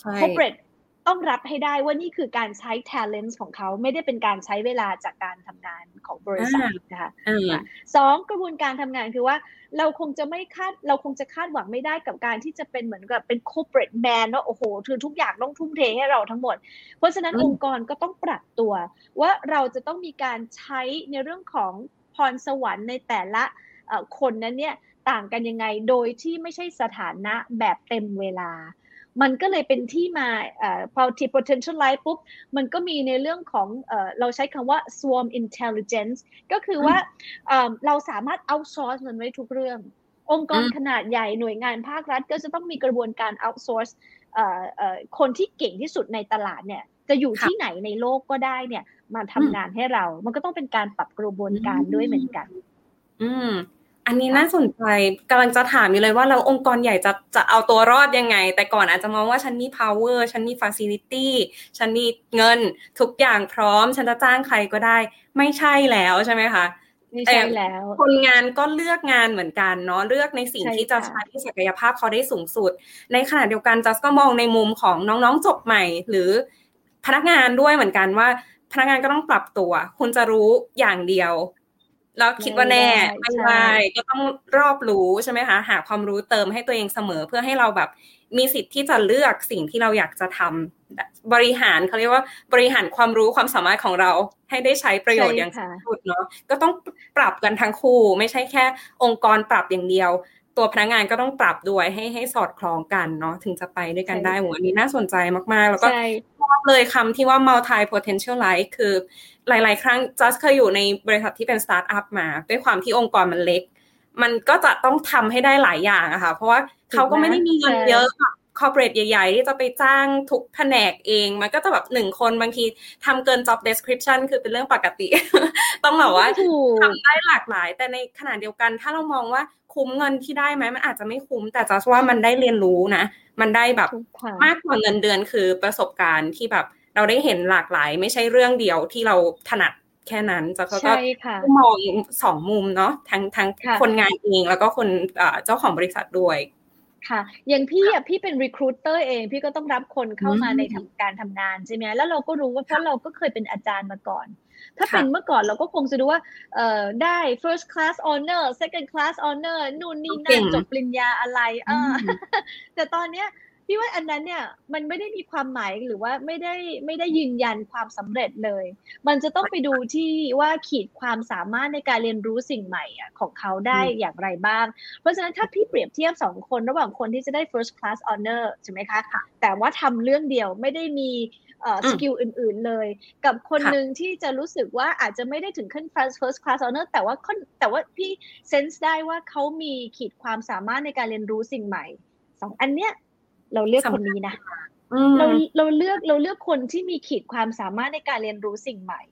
ใช่ corporate ต้องรับให้ได้ว่านี่คือการใช้ talent ของเขาไม่ได้เป็นการใช้เวลาจากการทำงานของบริษัทนะคะอ่าสองกระบวนการทำงานคือว่า เราคงจะไม่คาดเราคงจะคาดหวังไม่ได้กับการที่จะเป็นเหมือนกับเป็น corporate man ว่าโอ้โหคือทุกอย่างต้องทุ่มเทให้เราทั้งหมด เพราะฉะนั้นอืมองค์กรก็ต้องปรับตัว ว่าเราจะต้องมีการใช้ในเรื่องของพรสวรรค์ในแต่ละเอ่อคนนั้นเนี่ยต่างกันยังไงโดยที่ไม่ใช่สถานะแบบเต็มเวลา มันก็เลยเป็นที่มาเอ่อพอที่ potential life ปุ๊บ มันก็มีในเรื่องของเอ่อเราใช้คำว่า swarm intelligence ก็คือว่าเอ่อเราสามารถ outsource มันไว้ทุกเรื่อง องค์กรอืมขนาดใหญ่หน่วยงานภาครัฐ ก็จะต้องมีกระบวนการ outsource เอ่อเอ่อคนที่เก่งที่สุดในตลาดเนี่ยจะอยู่ค่ะที่ไหนในโลกก็ได้เนี่ย มาทำอืมงานให้เรา มันก็ต้องเป็นการปรับกระบวนการด้วยเหมือนกัน อืม อันนี้น่าสนใจกำลังจะถามอยู่เลยว่าแล้วองค์กรใหญ่จะจะเอาตัวรอดยังไง แต่ก่อนอาจจะมองว่าฉันมี power ฉันมี facility ฉันมีเงินทุกอย่างพร้อม ฉันจะจ้างใครก็ได้ ไม่ใช่แล้วใช่ไหมคะไม่ใช่แล้วคนงานก็เลือกงานเหมือนกันเนาะเลือกในสิ่งใช่ที่จะค่ะใช้ศักยภาพเขาได้สูงสุด ในขณะเดียวกันจัสก็มองในมุมของน้องๆจบใหม่ หรือพนักงานด้วยเหมือนกันว่าพนักงานก็ต้องปรับตัว คุณจะรู้อย่างเดียว แล้วคิดว่าแน่ไม่ไม่ได้ได้ใช่ก็ต้องรอบรู้ใช่ไหมคะหาความรู้เติมให้ตัวเองเสมอเพื่อให้เราแบบมีสิทธิ์ที่จะเลือกสิ่งที่เราอยากจะทำบริหารเขาเรียกว่าบริหารความรู้ความสามารถของเราให้ได้ใช้ประโยชน์อย่างใช่ค่ะสุดเนาะก็ต้องปรับกันทั้งคู่ ไม่ใช่แค่องค์กรปรับอย่างเดียว ตัวพนักงานก็ต้องปรับด้วยให้ให้สอดคล้องกันเนาะถึงจะไปด้วยกันใช่ได้ค่ะโหอันนี้น่าสนใจมากๆ แล้วก็ใช่ชอบเลยคำที่ว่า multipotentialite คือหลาย ๆ ครั้งจัสเคยอยู่ในบริษัทที่เป็นสตาร์ทอัพมา ด้วยความที่องค์กรมันเล็ก มันก็จะต้องทำให้ได้หลายอย่างอะค่ะ เพราะว่าเขาก็ไม่ได้มีเงินใช่เยอะแบบ corporate ใหญ่ๆ ที่จะไปจ้างทุกแผนกเอง มันก็จะแบบหนึ่งคนบางทีทำเกิน job description คือเป็นเรื่องปกติ ต้องแบบว่าถูกทำได้หลากหลาย แต่ในขณะเดียวกัน ถ้าเรามองว่าคุ้มเงินที่ได้ไหมมันอาจจะไม่คุ้ม แต่จัสว่ามันได้เรียนรู้นะ มันได้แบบถูกค่ะมากกว่าเงินเดือนคือประสบการณ์ที่แบบเราได้เห็นหลากหลาย ไม่ใช่เรื่องเดียวที่เราถนัดแค่นั้นจะเขาก็ใช่ค่ะมองสองมุมเนาะทั้งทั้งค่ะคนงานเองแล้วก็คนเอ่อเจ้าของบริษัทด้วย ค่ะ อย่างพี่อะพี่เป็น recruiter เองพี่ก็ต้องรับคนเข้ามาอืมในทำการทำงานใช่ไหมแล้วเราก็รู้ว่าเพราะเราก็เคยเป็นอาจารย์มาก่อน ถ้าค่ะเป็นเมื่อก่อนเราก็คงจะดูว่าเอ่อได้ first class honor second class honor นู่นนี่เก่นั่นงจบปริญญาอะไรเอออมแต่ตอนเนี้ย พี่ว่าอันนั้นเนี่ยมันไม่ได้มีความหมายหรือว่าไม่ได้ไม่ได้ยืนยันความสำเร็จเลย มันจะต้องไปดูที่ว่าขีดความสามารถในการเรียนรู้สิ่งใหม่อะของเขาได้อืมอย่างไรบ้าง เพราะฉะนั้นถ้าพี่เปรียบเทียบสองคนระหว่างคนที่จะได้ first class honor ใช่ไหมคะ แต่ว่าทำเรื่องเดียวไม่ได้มีเอ่ออืสมกิลอื่น ๆ เลย กับคนค่ะหนึ่งที่จะรู้สึกว่าอาจจะไม่ได้ถึงขั้น first first class honor แต่ว่าค่อนแต่ว่าพี่เซนส์ได้ว่าเขามีขีดความสามารถในการเรียนรู้สิ่งใหม่สองอันเนี้ย เราเลือกคนนี้นะเราเราเลือกเราเลือกคนที่มีขีดความสามารถในการเรียนรู้สิ่งใหม่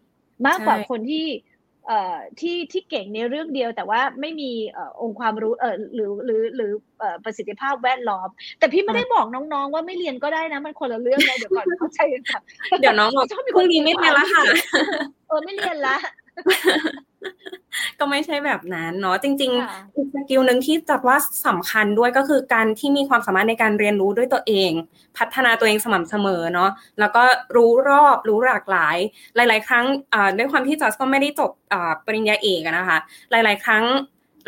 มากกว่าคนที่เอ่อที่ที่เก่งในเรื่องเดียวแต่ว่าไม่มีเอ่อองค์ความรู้เอ่อหรือหรือหรือเอ่อ ประสิทธิภาพแวดล้อม แต่พี่ไม่ได้บอกน้องๆ ว่าไม่เรียนก็ได้นะ มันคนละเรื่องเลยเดี๋ยวก่อนเข้าใจกันค่ะเดี๋ยวน้องบอกพรุ่งนี้ไม่เรียนละค่ะเออไม่เรียนละก็ไม่ใช่แบบนั้นเนาะจริงๆอีก skill หนึ่งที่จัดว่าสำคัญด้วยก็คือการที่มีความสามารถในการเรียนรู้ด้วยตัวเอง พัฒนาตัวเองสม่ำเสมอเนาะแล้วก็รู้รอบรู้หลากหลาย หลาย ๆ ครั้งด้วยความที่จัสก็ไม่ได้จบปริญญาเอกนะคะ หลาย ๆ ครั้ง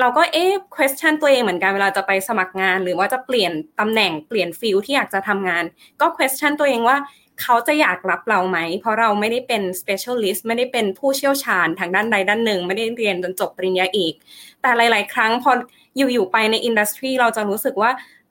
เราก็เอ๊ะ question ตัวเองเหมือนกันเวลาจะไปสมัครงาน หรือว่าจะเปลี่ยนตำแหน่งเปลี่ยน field ที่อยากจะทำงาน ก็ question ตัวเองว่าเขาจะอยากรับเราไหม เพราะเราไม่ได้เป็น specialist ไม่ได้เป็นผู้เชี่ยวชาญทางด้านใดด้านหนึ่ง ไม่ได้เรียนจนจบปริญญาเอกแต่หลาย ๆ ครั้งพออยู่ๆไปใน industry เราจะรู้สึกว่า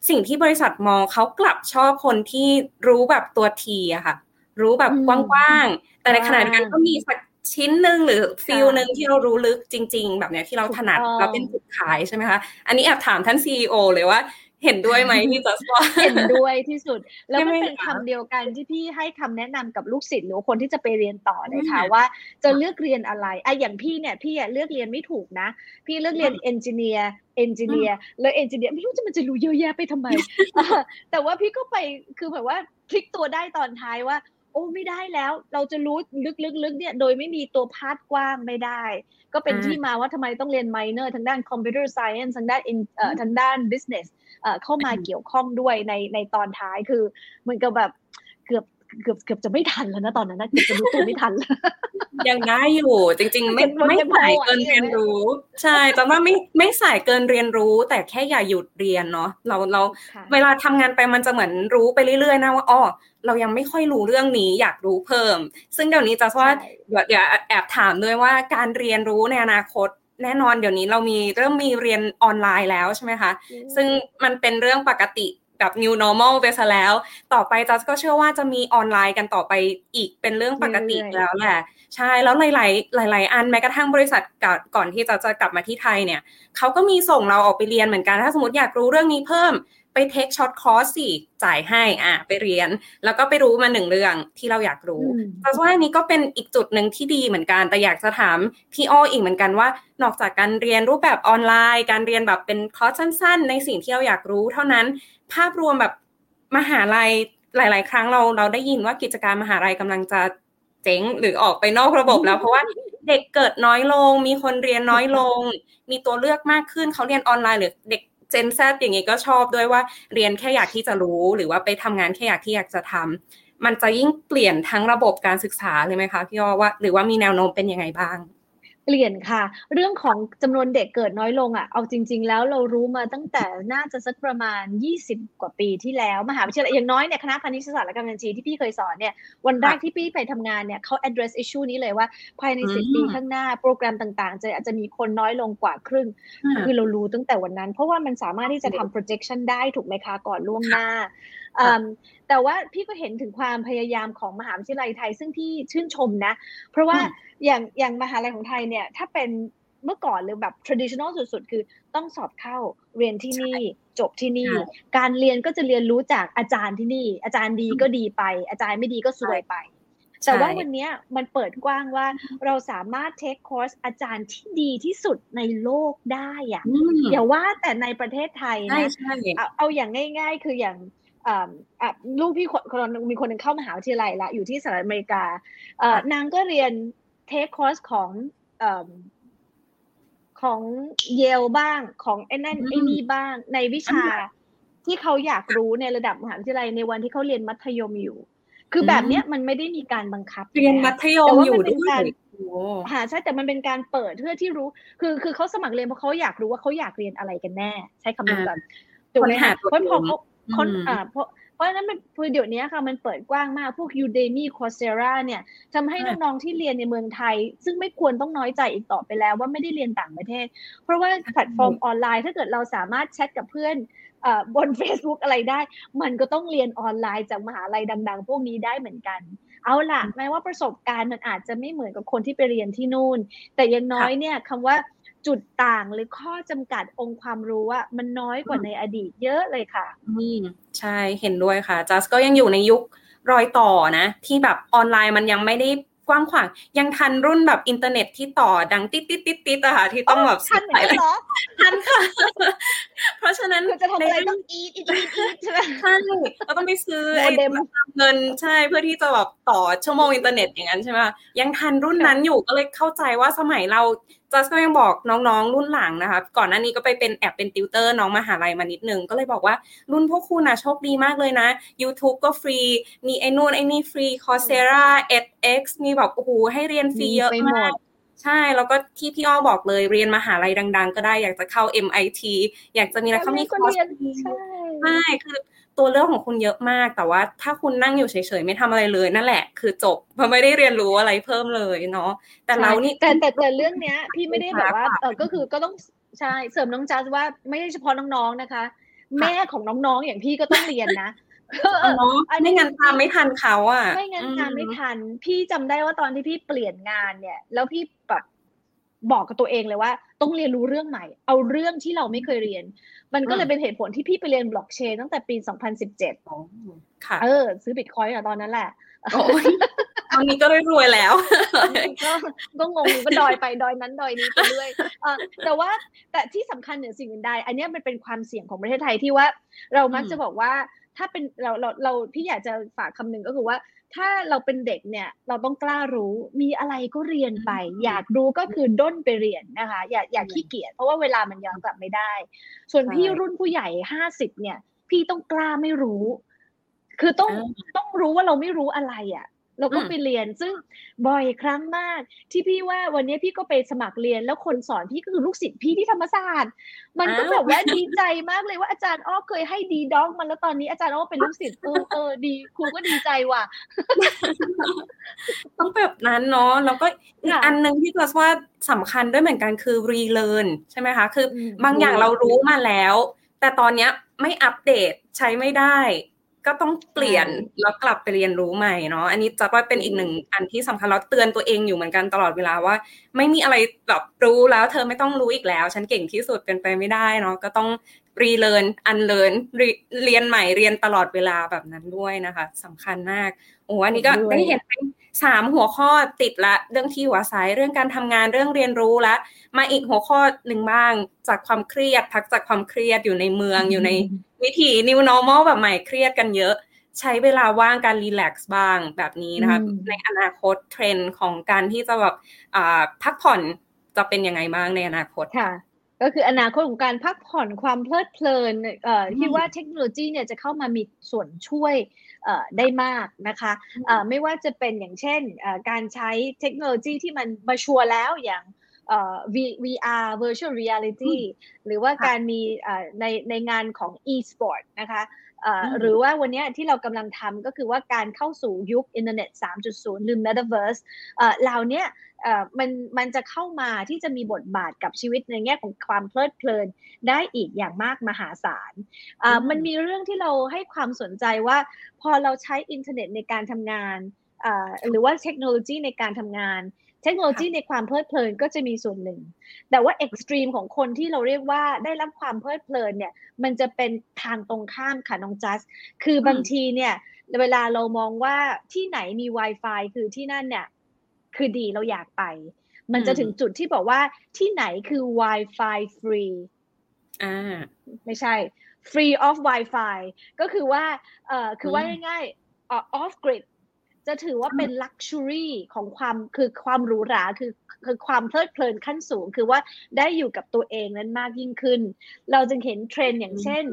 สิ่งที่บริษัทมองเขากลับชอบคนที่รู้แบบตัว T อะค่ะ รู้แบบกว้างๆแต่ในขณะเดียวกันก็มีสัก ชิ้นหนึ่งหรือ field หนึ่งที่เรารู้ลึกจริง ๆ แบบเนี้ยที่เราถนัดเราเป็นจุดขายใช่ไหมคะอันนี้แอบถามท่าน CEO เลยว่าเห็นด้วยไหมพี่จัสว่าเห็นด้วยที่สุด แล้วมันเป็นคำเดียวกันที่พี่ให้คำแนะนำกับลูกศิษย์หรือคนที่จะไปเรียนต่อเลยค่ะว่าจะเลือกเรียนอะไรไอะอย่างพี่เนี่ยพี่เลือกเรียนไม่ถูกนะ พี่เลือกเรียน engineer engineer แล้ว engineer ไม่รู้จะมันจะรู้เยอะแยะไปทำไมแต่ว่าพี่ก็ไปคือแบบว่าพลิกตัวได้ตอนท้ายว่า โอ้ไม่ได้แล้ว เราจะรู้ลึกๆเนี่ยโดยไม่มีตัวพาดกว้างไม่ได้ ก็เป็นที่มาว่าทำไมต้องเรียน minor ทางด้าน computer science ทางด้านเอ่อทางด้านบิสเนสเข้ามาเกี่ยวข้องด้วยในในตอนท้ายคือเหมือนกับแบบ เกือบเกือบเกือบจะไม่ทันแล้วนะตอนนั้นนะเกือบจะรู้ตัวไม่ทันยังได้อยู่ จริง ๆ ไม่ไม่สายเกินเรียนรู้ ใช่แต่ว่าไม่ไม่สายเกินเรียนรู้ แต่แค่อย่าหยุดเรียนเนาะเราเราเวลาทำงานไปมันจะเหมือนรู้ไปเรื่อยๆนะว่าอ๋อเรายังไม่ค่อยรู้เรื่องนี้อยากรู้เพิ่ม ซึ่งเดี๋ยวนี้จะว่าเดี๋ยวแอบถามด้วยว่าการเรียนรู้ในอนาคตแน่นอนเดี๋ยวนี้เรามีเริ่มมีเรียนออนไลน์แล้วใช่ไหมคะ ซึ่งมันเป็นเรื่องปกติ แบบ new normal ไปซะแล้ว ต่อไปจัสก็เชื่อว่าจะมีออนไลน์กันต่อไปอีกเป็นเรื่องปกติแล้วแหละ ใช่แล้วหลาย ๆ หลาย ๆ อันแม้กระทั่งบริษัทก่อนที่จะจะกลับมาที่ไทยเนี่ยเขาก็มีส่งเราออกไปเรียนเหมือนกัน ถ้าสมมติอยากรู้เรื่องนี้เพิ่ม ไป take short course สิจ่ายให้อะไปเรียน แล้วก็ไปรู้มาหนึ่งเรื่องที่เราอยากรู้แต่ว่าอันนี้ก็เป็นอีกจุดหนึ่งที่ดีเหมือนกัน แต่อยากจะถามพี่อ้ออีกเหมือนกันว่า นอกจากการเรียนรูปแบบออนไลน์ การเรียนแบบเป็นคอร์สสั้น ๆ ในสิ่งที่เราอยากรู้เท่านั้น ภาพรวมแบบมหาลัยหลาย ๆ ครั้งเราเราได้ยินว่ากิจการมหาลัยกำลังจะเจ๊งหรือออกไปนอกระบบแล้ว เพราะว่าเด็กเกิดน้อยลง มีคนเรียนน้อยลง มีตัวเลือกมากขึ้นเขาเรียนออนไลน์หรือเด็ก เจนแซอย่างนี้ก็ชอบด้วยว่าเรียนแค่อยากที่จะรู้หรือว่าไปทำงานแค่อยากที่อยากจะทำมันจะยิ่งเปลี่ยนทั้งระบบการศึกษาเลยไหมคะพี่อ้อว่า หรือว่ามีแนวโน้มเป็นยังไงบ้าง เปลี่ยนค่ะ เรื่องของจำนวนเด็กเกิดน้อยลงอะเอาจริง ๆ แล้วเรารู้มาตั้งแต่น่าจะสักประมาณ 20 กว่าปีที่แล้ว มหาวิทยาลัยอย่างน้อยเนี่ยคณะพาณิชยศาสตร์และการบัญชีที่พี่เคยสอนเนี่ยวันแรกที่พี่ไปทำงานเนี่ยเขา address issue นี้เลยว่า ภายใน 10 ปีข้างหน้าโปรแกรมต่างๆ จะอาจจะมีคนน้อยลงกว่าครึ่ง คือเรารู้ตั้งแต่วันนั้น เพราะว่ามันสามารถที่จะทำ projection ได้ถูกไหมคะก่อนล่วงหน้า แต่ว่าพี่ก็เห็นถึงความพยายามของมหาวิทยาลัยไทย ซึ่งพี่ชื่นชมนะ เพราะว่าอย่างอย่างมหาลัยของไทยเนี่ยถ้าเป็นเมื่อก่อนหรือแบบ traditional สุดๆ คือต้องสอบเข้าเรียนที่นี่จบที่นี่ การเรียนก็จะเรียนรู้จากอาจารย์ที่นี่ อาจารย์ดีก็ดีไป อาจารย์ไม่ดีก็สวยไป แต่ว่าวันนี้มันเปิดกว้างว่าเราสามารถเทคคอร์สอาจารย์ที่ดีที่สุดในโลกได้อะอย่าว่าแต่ในประเทศไทยนะเอาเอาอย่างง่าย ๆ คืออย่าง ลูกพี่คนมีคนหนึ่งเข้ามหาวิทยาลัยละอยู่ที่สหรัฐอเมริกานางก็เรียนเทคคอร์สของของเยลบ้างของไอ้นั่นไอ้นี่บ้างในวิชาที่เขาอยากรู้ในระดับมหาวิทยาลัยในวันที่เขาเรียนมัธยมอยู่ คือแบบเนี้ยมันไม่ได้มีการบังคับ เรียนมัธยมอยู่ด้วยหาใช่แต่มันเป็นการเปิดเพื่อที่รู้ คือคือเขาสมัครเรียนเพราะเขาอยากรู้ว่าเขาอยากเรียนอะไรกันแน่ ใช้คำนี้ก่อนถูกไหมคะเพราะพอเขา คนอ่าเพราะเพราะฉะนั้นมันเดี๋ยวนี้ค่ะมันเปิดกว้างมากพวก Udemy Coursera เนี่ยทำให้น้องๆที่เรียนในเมืองไทย ซึ่งไม่ควรต้องน้อยใจอีกต่อไปแล้วว่าไม่ได้เรียนต่างประเทศ เพราะว่าแพลตฟอร์มออนไลน์ถ้าเกิดเราสามารถแชทกับเพื่อนบน Facebook อะไรได้ มันก็ต้องเรียนออนไลน์จากมหาลัยดัง ๆ พวกนี้ได้เหมือนกัน เอาล่ะแม้ว่าประสบการณ์มันอาจจะไม่เหมือนกับคนที่ไปเรียนที่นู่น แต่อย่างน้อยเนี่ยคำว่า จุดต่างหรือข้อจำกัดองค์ความรู้อะมันน้อยกว่าในอดีตเยอะเลยค่ะ อืมใช่เห็นด้วยค่ะจัสก็ยังอยู่ในยุครอยต่อนะ ที่แบบออนไลน์มันยังไม่ได้กว้างขวาง ยังทันรุ่นแบบอินเทอร์เน็ตที่ต่อดังติดติดติดติดอะค่ะ ที่ต้องแบบทันเหรอทันค่ะ เพราะฉะนั้นจะทำอะไรต้องอีทอีทอีทใช่ไหมใช่เราต้องไปซื้อไอ้เงินใช่เพื่อที่จะแบบต่อชั่วโมงอินเทอร์เน็ตอย่างนั้นใช่ไหมยังทันรุ่นนั้นอยู่ก็เลยเข้าใจว่าสมัยเรา จัสก็ยังบอกน้องๆ รุ่นหลังนะคะ ก่อนหน้านี้ก็ไปเป็นแอบเป็นติวเตอร์น้องมหาลัยมานิดนึง ก็เลยบอกว่ารุ่นพวกคุณนะโชคดีมากเลยนะ YouTube ก็ฟรี มีไอ้นู่นไอ้นี่ฟรี Coursera edX มีแบบโอ้โหให้เรียนฟรีเยอะมากใช่ แล้วก็ที่พี่อ้อบอกเลยเรียนมหาลัยดัง ๆ ก็ได้อยากจะเข้า MIT อยากจะมีอะไรเขามีคอร์สใช่คือ ตัวเลือกของคุณเยอะมาก แต่ว่าถ้าคุณนั่งอยู่เฉยๆไม่ทำอะไรเลยนั่นแหละ คือจบมันไม่ได้เรียนรู้อะไรเพิ่มเลยเนาะแต่เรานี่แต่แต่แต่เรื่องเนี้ย พี่ไม่ได้แบบว่าเออก็คือก็ต้องใช่เสริมน้องจัสว่าไม่ใช่เฉพาะน้องๆนะคะ แม่ของน้องๆอย่างพี่ก็ต้องเรียนนะไม่งั้นตามไม่ทันเขาอะไม่งั้นตามไม่ทัน พี่จำได้ว่าตอนที่พี่เปลี่ยนงานเนี่ย แล้วพี่แบบ บอกกับตัวเองเลยว่า ต้องเรียนรู้เรื่องใหม่ เอาเรื่องที่เราไม่เคยเรียน มันก็เลยเป็นเหตุผลที่พี่ไปเรียนบล็อกเชนตั้งแต่ปี 2017ค่ะเออ ซื้อบิตคอยน์อะตอนนั้นแหละตอนนี้ก็ได้รวยแล้วก็ก็งงก็ดอยไปดอยนั้นดอยนี้ไปเรื่อยแต่ว่าแต่ที่สำคัญเหนือสิ่งอื่นใด อันนี้มันเป็นความเสี่ยงของประเทศไทยที่ว่า เรามักจะบอกว่าถ้าเป็นเราเราเราพี่อยากจะฝากคำหนึ่งก็คือว่า ถ้าเราเป็นเด็กเนี่ยเราต้องกล้ารู้มีอะไรก็เรียนไป อยากรู้ก็คือด้นไปเรียนนะคะ อย่าอย่าขี้เกียจเพราะว่าเวลามันย้อนกลับไม่ได้ ส่วนพี่รุ่นผู้ใหญ่ห้าสิบเนี่ย พี่ต้องกล้าไม่รู้ คือต้องต้องรู้ว่าเราไม่รู้อะไรอะ เราก็ไปเรียน ซึ่งบ่อยครั้งมาก ที่พี่ว่าวันนี้พี่ก็ไปสมัครเรียน แล้วคนสอนพี่ก็คือลูกศิษย์พี่ที่ธรรมศาสตร์ มันก็แบบว่าดีใจมากเลยว่าอาจารย์อ้อเคยให้ดีด็อกมันแล้วตอนนี้อาจารย์อ้อเป็นลูกศิษย์เออเออดีครูก็ดีใจว่ะ ต้องแบบนั้นเนาะแล้วก็อีกอันหนึ่งที่เราว่าสำคัญด้วยเหมือนกันคือ relearn ใช่ไหมคะคือบางอย่างเรารู้มาแล้ว แต่ตอนเนี้ยไม่อัปเดตใช้ไม่ได้ ก็ต้องเปลี่ยนแล้วกลับไปเรียนรู้ใหม่เนาะอันนี้จะว่าเป็นอีกหนึ่งอันที่สำคัญแล้วเตือนตัวเองอยู่เหมือนกันตลอดเวลาว่า ไม่มีอะไรแบบรู้แล้วเธอไม่ต้องรู้อีกแล้ว ฉันเก่งที่สุดเป็นไปไม่ได้เนาะก็ต้อง relearn unlearn เรียนใหม่เรียนตลอดเวลาแบบนั้นด้วยนะคะสำคัญมากโอ้อันนี้ก็ได้เห็นเป็น สามหัวข้อติดละเรื่องที่หัวสายเรื่องการทำงานเรื่องเรียนรู้ละมาอีกหัวข้อหนึ่งบ้าง จากความเครียดพักจากความเครียดอยู่ในเมืองอยู่ในวิถี new normal แบบใหม่เครียดกันเยอะ ใช้เวลาว่างการรีแลกซ์บ้างแบบนี้นะคะในอนาคตเทรนด์ของการที่จะแบบพักผ่อนจะเป็นยังไงบ้างในอนาคตค่ะก็คืออนาคตของการพักผ่อนความเพลิดเพลินที่ว่าเทคโนโลยีเนี่ยจะเข้ามามีส่วนช่วย ได้มากนะคะไม่ว่าจะเป็นอย่างเช่นการใช้เทคโนโลยีที่มันมาชัวร์แล้วอย่าง VR virtual reality หรือว่าการมีในในงานของ e-sport นะคะ หรือว่าวันนี้ที่เรากำลังทำก็คือว่าการเข้าสู่ยุคอินเทอร์เน็ต 3.0 หรือ Metaverse เหล่านี้มันมันจะเข้ามาที่จะมีบทบาทกับชีวิตในแง่ของความเพลิดเพลินได้อีกอย่างมากมหาศาลมันมีเรื่องที่เราให้ความสนใจว่าพอเราใช้อินเทอร์เน็ตในการทำงานหรือว่าเทคโนโลยีในการทำงาน เทคโนโลยีในความเพลิดเพลินก็จะมีส่วนหนึ่ง แต่ว่า extreme ของคนที่เราเรียกว่าได้รับความเพลิดเพลินเนี่ย มันจะเป็นทางตรงข้ามค่ะน้องจัส คือบางทีเนี่ยเวลาเรามองว่าที่ไหนมี Wi-Fi คือที่นั่นเนี่ย คือดีเราอยากไป มันจะถึงจุดที่บอกว่าที่ไหนคือ Wi-Fi free อ่าไม่ใช่ free of Wi-Fi ก็คือว่าเอ่อคือว่าง่ายๆ off grid จะถือว่าเป็น luxury ของความคือความหรูหราคือคือความเพลิดเพลินขั้นสูง คือว่าได้อยู่กับตัวเองนั้นมากยิ่งขึ้น เราจึงเห็นเทรนด์อย่างเช่น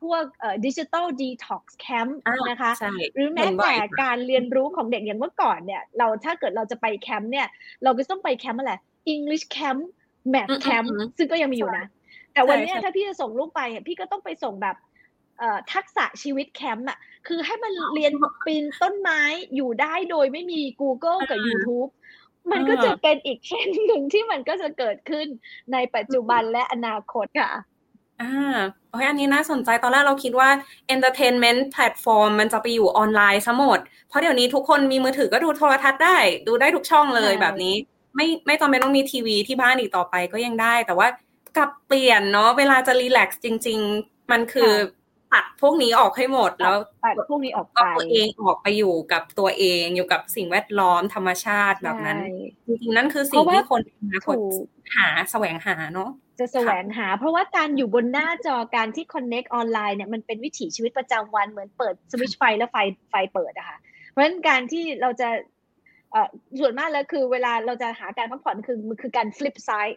พวก digital detox camp นะคะ หรือแม้แต่การเรียนรู้ของเด็กอย่างเมื่อก่อนเนี่ยเราถ้าเกิดเราจะไปแคมป์เนี่ย เราก็ต้องไปแคมป์อะไร English Camp Math Camp ซึ่งก็ยังมีอยู่นะ แต่วันนี้ถ้าพี่จะส่งลูกไป พี่ก็ต้องไปส่งแบบ ทักษะชีวิตแคมป์อะคือให้มันเรียนปีนต้นไม้อยู่ได้โดยไม่มี Google กับ YouTube มันก็จะเป็นอีกเช่นหนึ่งที่มันก็จะเกิดขึ้นในปัจจุบันและอนาคตค่ะอ่าโอ้ยอันนี้น่าสนใจตอนแรกเราคิดว่า entertainment platform มันจะไปอยู่ออนไลน์ซะหมด เพราะเดี๋ยวนี้ทุกคนมีมือถือก็ดูโทรทัศน์ได้ ดูได้ทุกช่องเลยแบบนี้ ไม่ไม่จำเป็นต้องมีทีวีที่บ้านอีกต่อไปก็ยังได้ แต่ว่ากลับเปลี่ยนเนาะเวลาจะรีแลกซ์จริง ๆ มันคือ ตัดพวกนี้ออกให้หมดแล้วตัดพวกนี้ออกไปตัวเองออกไปอยู่กับตัวเองอยู่กับสิ่งแวดล้อมธรรมชาติแบบนั้น จริงๆนั่นคือสิ่งที่คนนะคนหาแสวงหาเนาะจะแสวงหา เพราะว่าการอยู่บนหน้าจอการที่ connect ออนไลน์เนี่ยมันเป็นวิถีชีวิตประจำวันเหมือนเปิดสวิตช์ไฟแล้วไฟไฟเปิดอะค่ะเพราะฉะนั้นการที่เราจะส่วนมากแล้วคือเวลาเราจะหาการพักผ่อนคือมันคือการ flip side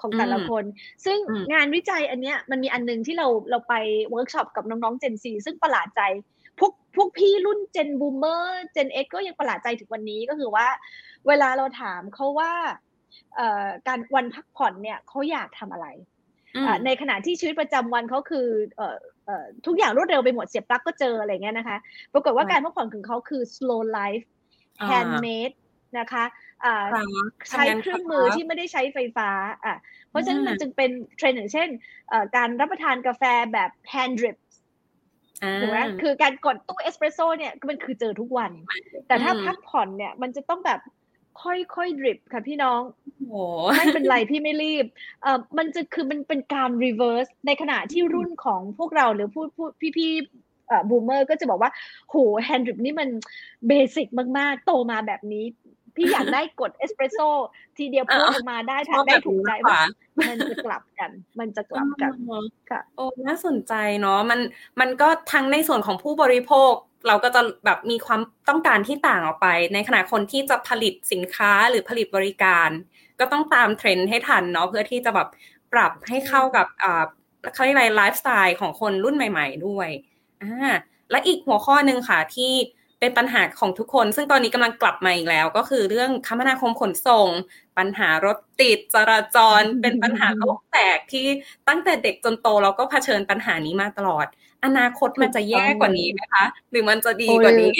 ของแต่ละคน ซึ่งงานวิจัยอันเนี้ยมันมีอันนึงที่เราเราไปเวิร์กช็อปกับน้องๆ Gen Z ซึ่งประหลาดใจพวกพวกพี่รุ่น Gen Boomer Gen X ก็ยังประหลาดใจถึงวันนี้ก็คือว่า เวลาเราถามเขาว่าการวันพักผ่อนเนี่ยเขาอยากทำอะไรในขณะที่ชีวิตประจำวันเขาคือทุกอย่างรวดเร็วไปหมดเสียบปลั๊กก็เจออะไรเงี้ยนะคะ ปรากฏว่าการพักผ่อนของเขาคือ slow life handmade นะคะใช้เครื่องมือที่ไม่ได้ใช้ไฟฟ้าอะเพราะฉะนั้นมันจึงเป็นเทรนด์อย่างเช่นการรับประทานกาแฟแบบ hand drip ถูกไหมคือการกดตู้เอสเปรสโซ่เนี่ยก็มันคือเจอทุกวัน แต่ถ้าพักผ่อนเนี่ยมันจะต้องแบบค่อยๆ drip ค่ะพี่น้องไม่เป็นไรพี่ไม่รีบเอ่อมันจะคือมันเป็นการ reverse ในขณะที่รุ่นของพวกเราหรือผู้ผู้พี่ๆเอ่อ boomer ก็จะบอกว่า โห hand drip นี่มัน basic มากๆ โตมาแบบนี้ พี่อยากได้กดเอสเปรสโซ่ทีเดียวพูดออกมาได้ทำได้ถูกใจว่ามันจะกลับกัน มันจะกลับกันค่ะ โอ้น่าสนใจเนาะมันมันก็ทั้งในส่วนของผู้บริโภค เราก็จะแบบมีความต้องการที่ต่างออกไป ในขณะคนที่จะผลิตสินค้าหรือผลิตบริการ ก็ต้องตามเทรนด์ให้ทันเนาะเพื่อที่จะแบบปรับให้เข้ากับอ่าเขาเรียกอะไรไลฟ์สไตล์ของคนรุ่นใหม่ ๆ ด้วยอ่าและอีกหัวข้อหนึ่งค่ะที่ เป็นปัญหาของทุกคน ซึ่งตอนนี้กำลังกลับมาอีกแล้ว ก็คือเรื่องคมนาคมขนส่ง ปัญหารถติดจราจร เป็นปัญหาโลกแตกที่ตั้งแต่เด็กจนโตเราก็เผชิญปัญหานี้มาตลอด อนาคตมันจะแย่กว่านี้ไหมคะ หรือมันจะดีกว่านี้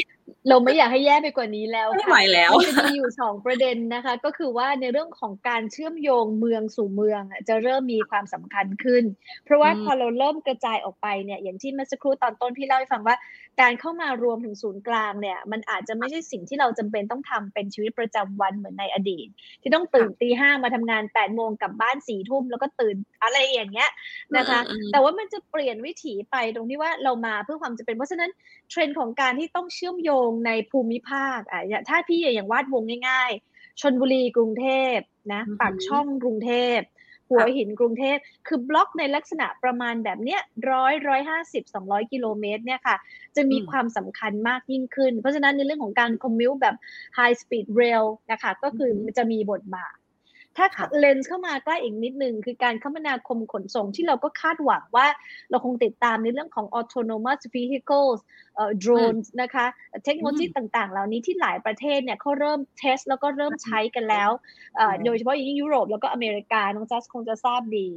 เราไม่อยากให้แย่ไปกว่านี้แล้วไม่ไหวแล้วจะมีอยู่สองประเด็นนะคะ ก็คือว่าในเรื่องของการเชื่อมโยงเมืองสู่เมืองจะเริ่มมีความสำคัญขึ้น เพราะว่าพอเราเริ่มกระจายออกไปเนี่ยอย่างที่เมื่อสักครู่ตอนต้นพี่เล่าให้ฟังว่า การเข้ามารวมถึงศูนย์กลางเนี่ย มันอาจจะไม่ใช่สิ่งที่เราจำเป็นต้องทำเป็นชีวิตประจำวันเหมือนในอดีต ที่ต้องตื่นตีห้ามาทำงานแปดโมงกลับบ้านสี่ทุ่มแล้วก็ตื่นอะไรอย่างเงี้ยนะคะ แต่ว่ามันจะเปลี่ยนวิถีไปตรงที่ว่าเรามาเพื่อความจะเป็น เพราะฉะนั้นเทรนด์ของการที่ต้องเชื่อมโยงในภูมิภาคอะถ้าพี่อย่างวาดวงง่าย ๆชนบุรีกรุงเทพนะปากช่องกรุงเทพหัวหินกรุงเทพคือบล็อกในลักษณะประมาณแบบเนี้ยร้อยร้อยห้าสิบสองร้อยกิโลเมตรเนี่ยค่ะ จะมีความสำคัญมากยิ่งขึ้น เพราะฉะนั้นในเรื่องของการคอมมิวแบบ high speed rail นะคะ ก็คือจะมีบทบาท ถ้าเลนส์เข้ามาใกล้อีกนิดนึง คือการคมนาคมขนส่งที่เราก็คาดหวังว่าเราคงติดตามในเรื่องของ autonomous vehicles เอ่อ drones นะคะ เทคโนโลยีต่างๆ เหล่านี้ที่หลายประเทศเนี่ยเขาเริ่มเทสแล้วก็เริ่มใช้กันแล้วโดยเฉพาะอย่างยุโรปแล้วก็อเมริกา น้องจัสคงจะทราบดี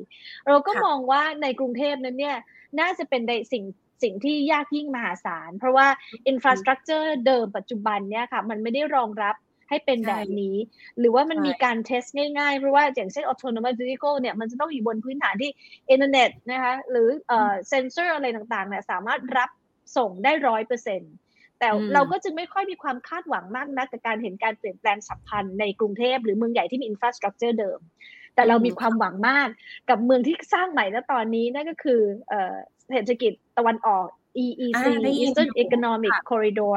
เราก็มองว่าในกรุงเทพนั้นเนี่ยน่าจะเป็นในสิ่งสิ่งที่ยากยิ่งมหาศาล เพราะว่าinfrastructure เดิมปัจจุบันเนี่ยค่ะมันไม่ได้รองรับ ให้เป็นแบบนี้ หรือว่ามันมีการ test ง่ายๆ เพราะว่าอย่างเช่น autonomous vehicle เนี่ยมันจะต้องอยู่บนพื้นฐานที่อินเทอร์เน็ตนะคะหรือเอ่อเซนเซอร์อะไรต่างๆเนี่ยสามารถรับส่งได้ร้อยเปอร์เซ็นต์แต่เราก็จึงไม่ค่อยมีความคาดหวังมากนักกับการเห็นการเปลี่ยนแปลงฉับพลันในกรุงเทพหรือเมืองใหญ่ที่มี infrastructure เดิม แต่เรามีความหวังมากกับเมืองที่สร้างใหม่แล้วตอนนี้นั่นก็คือเศรษฐกิจตะวันออก EEC Eastern Economic Corridor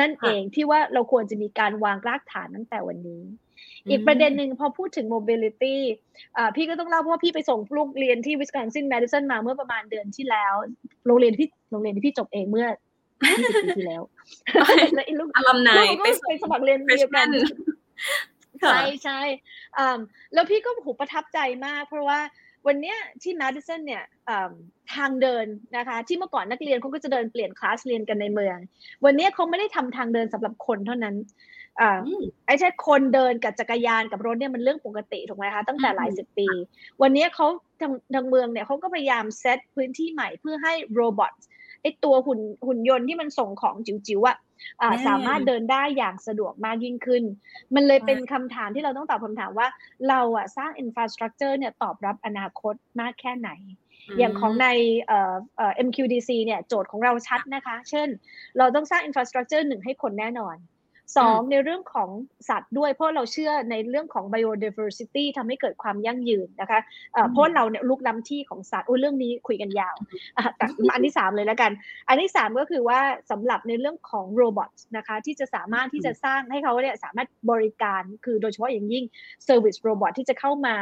นั่นเองที่ว่าเราควรจะมีการวางรากฐานตั้งแต่วันนี้ อีกประเด็นหนึ่งพอพูดถึง mobility พี่ก็ต้องเล่าเพราะว่าพี่ไปส่งลูกเรียนที่ Wisconsin Madison มาเมื่อประมาณเดือนที่แล้ว โรงเรียนที่โรงเรียนที่พี่จบเองเมื่อ20ปีที่แล้วแล้วลูกอลัมนายไปสมัครเรียนเดียวกันใช่ใช่แล้วพี่ก็หูประทับใจมาก เพราะว่า วันนี้ที่แมดิสันเนี่ยทางเดินนะคะที่เมื่อก่อนนักเรียนเขาก็จะเดินเปลี่ยนคลาสเรียนกันในเมือง วันนี้เขาไม่ได้ทำทางเดินสำหรับคนเท่านั้นไอ้ใช่คนเดินกับจักรยานกับรถเนี่ยมันเรื่องปกติถูกไหมคะตั้งแต่หลายสิบปี วันนี้เขาทางทางเมืองเนี่ยเขาก็พยายามเซตพื้นที่ใหม่เพื่อให้โรบอทไอ้ตัวหุ่นหุ่นยนต์ที่มันส่งของจิ๋วๆอะ สามารถเดินได้อย่างสะดวกมากยิ่งขึ้น มันเลยเป็นคำถามที่เราต้องตอบคำถามว่า เราอะสร้างอินฟราสตรักเจอร์เนี่ยตอบรับอนาคตมากแค่ไหน อย่างของในเอ่อเอ่อ MQDC เนี่ยโจทย์ของเราชัดนะคะ เช่น เราต้องสร้าง infrastructure หนึ่งให้คนแน่นอน สองในเรื่องของสัตว์ด้วย เพราะเราเชื่อในเรื่องของ biodiversity ทำให้เกิดความยั่งยืนนะคะเพราะเราเนี่ยลุกล้ำที่ของสัตว์อุ้ยเรื่องนี้คุยกันยาวแต่อันที่สามเลยแล้วกัน อันที่สามก็คือว่าสำหรับในเรื่องของโรบอทนะคะที่จะสามารถที่จะสร้างให้เขาเนี่ยสามารถบริการคือโดยเฉพาะอย่างยิ่ง service robot ที่จะเข้ามา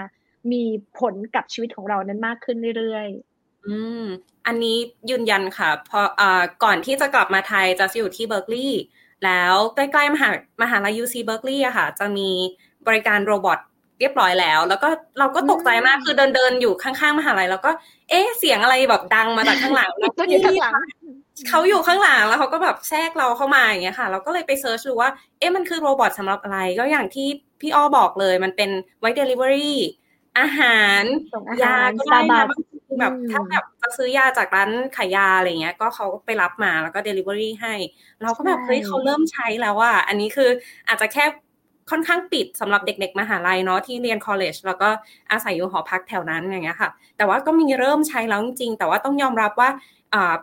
มีผลกับชีวิตของเรานั้นมากขึ้นเรื่อยๆ อืม อันนี้ยืนยันค่ะ พออ่าก่อนที่จะกลับมาไทยจะอยู่ที่เบอร์กลีย์ แล้วใกล้ๆมหามหาลัย UC Berkeley อะค่ะ จะมีบริการโรบอทเรียบร้อยแล้ว แล้วก็เราก็ตกใจมากคือเดินเดินอยู่ข้างๆ มหาลัย แล้วก็ เอ๊ะเสียงอะไรแบบดังมาจากข้างหลังแล้วก็อยู่ข้างหลังเขาอยู่ข้างหลังแล้วเขาก็แบบแทรกเราเข้ามาอย่างเงี้ยค่ะ เราก็เลยไป search ดูว่า เอ๊ะมันคือ robot สำหรับอะไร ก็อย่างที่พี่อ้อบอกเลย มันเป็นไว้เดลิเวอรี่อาหารยาก็ได้นะ แบบถ้าแบบจะซื้อยาจากร้านขายยาอะไรเงี้ย ก็เขาไปรับมาแล้วก็เดลิเวอรี่ให้ เราก็แบบเฮ้ยเขาเริ่มใช้แล้วอะอันนี้คืออาจจะแค่ค่อนข้างปิดสำหรับเด็ก ๆ มหาลัยเนาะที่เรียน college แล้วก็อาศัยอยู่หอพักแถวนั้นอย่างเงี้ยค่ะ แต่ว่าก็มีเริ่มใช้แล้วจริงๆแต่ว่าต้องยอมรับว่า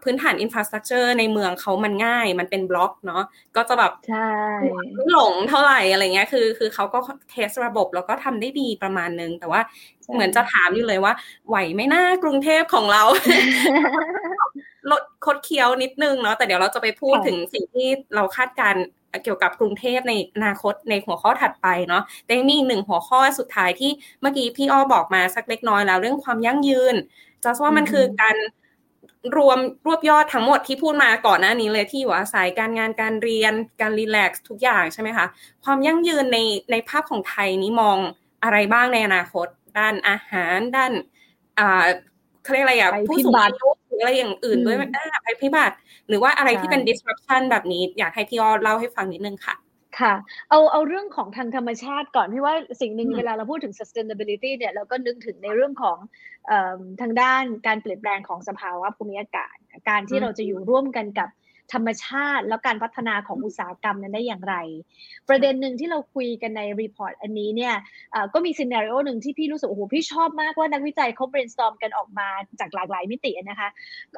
พื้นฐาน infrastructure ในเมืองเขามันง่าย มันเป็นบล็อกเนาะก็จะแบบใช่หลงเท่าไหร่อะไรเงี้ยคือ คือเขาก็ test ระบบแล้วก็ทำได้ดีประมาณนึง แต่ว่าเหมือนจะถามอยู่เลยว่า ไหวไหมหน้ากรุงเทพของเราลดคดเคี้ยวนิดนึงเนาะแต่เดี๋ยวเราจะไปพูดถึงสิ่งที่เราคาดการณ์เกี่ยวกับกรุงเทพในอนาคตในหัวข้อถัดไปเนาะแต่มีอีกหนึ่งหัวข้อสุดท้ายที่เมื่อกี้พี่อ้อบอกมาสักเล็กน้อยแล้ว เรื่องความยั่งยืนจะว่ามันคือการ รวมรวบยอดทั้งหมดที่พูดมาก่อนหน้านี้เลยที่อยู่อาศัยการงานการเรียนการรีแลกซ์ทุกอย่างใช่ไหมคะ ความยั่งยืนในในภาพของไทยนี้มองอะไรบ้างในอนาคต ด้านอาหาร ด้านอ่าเขาเรียกอะไรอะผู้สูงอายุหรืออะไรอย่างอื่นด้วยภัยพิบัติ หรือว่าอะไรที่เป็น disruption แบบนี้ อยากให้พี่อ้อเล่าให้ฟังนิดนึงค่ะ ค่ะ เอาเอาเรื่องของทางธรรมชาติก่อนที่ว่าสิ่งหนึ่งเวลาเราพูดถึง sustainability เนี่ยเราก็นึกถึงในเรื่องของทางด้านการเปลี่ยนแปลงของสภาวะภูมิอากาศ การที่เราจะอยู่ร่วมกันกับ ธรรมชาติ แล้วการพัฒนาของอุตสาหกรรมนั้นได้อย่างไร ประเด็นหนึ่งที่เราคุยกันใน report อันนี้เนี่ยก็มี scenario หนึ่งที่พี่รู้สึกโอ้โหพี่ชอบมากว่านักวิจัยเขา brainstorm กันออกมาจากหลากหลายมิตินะคะ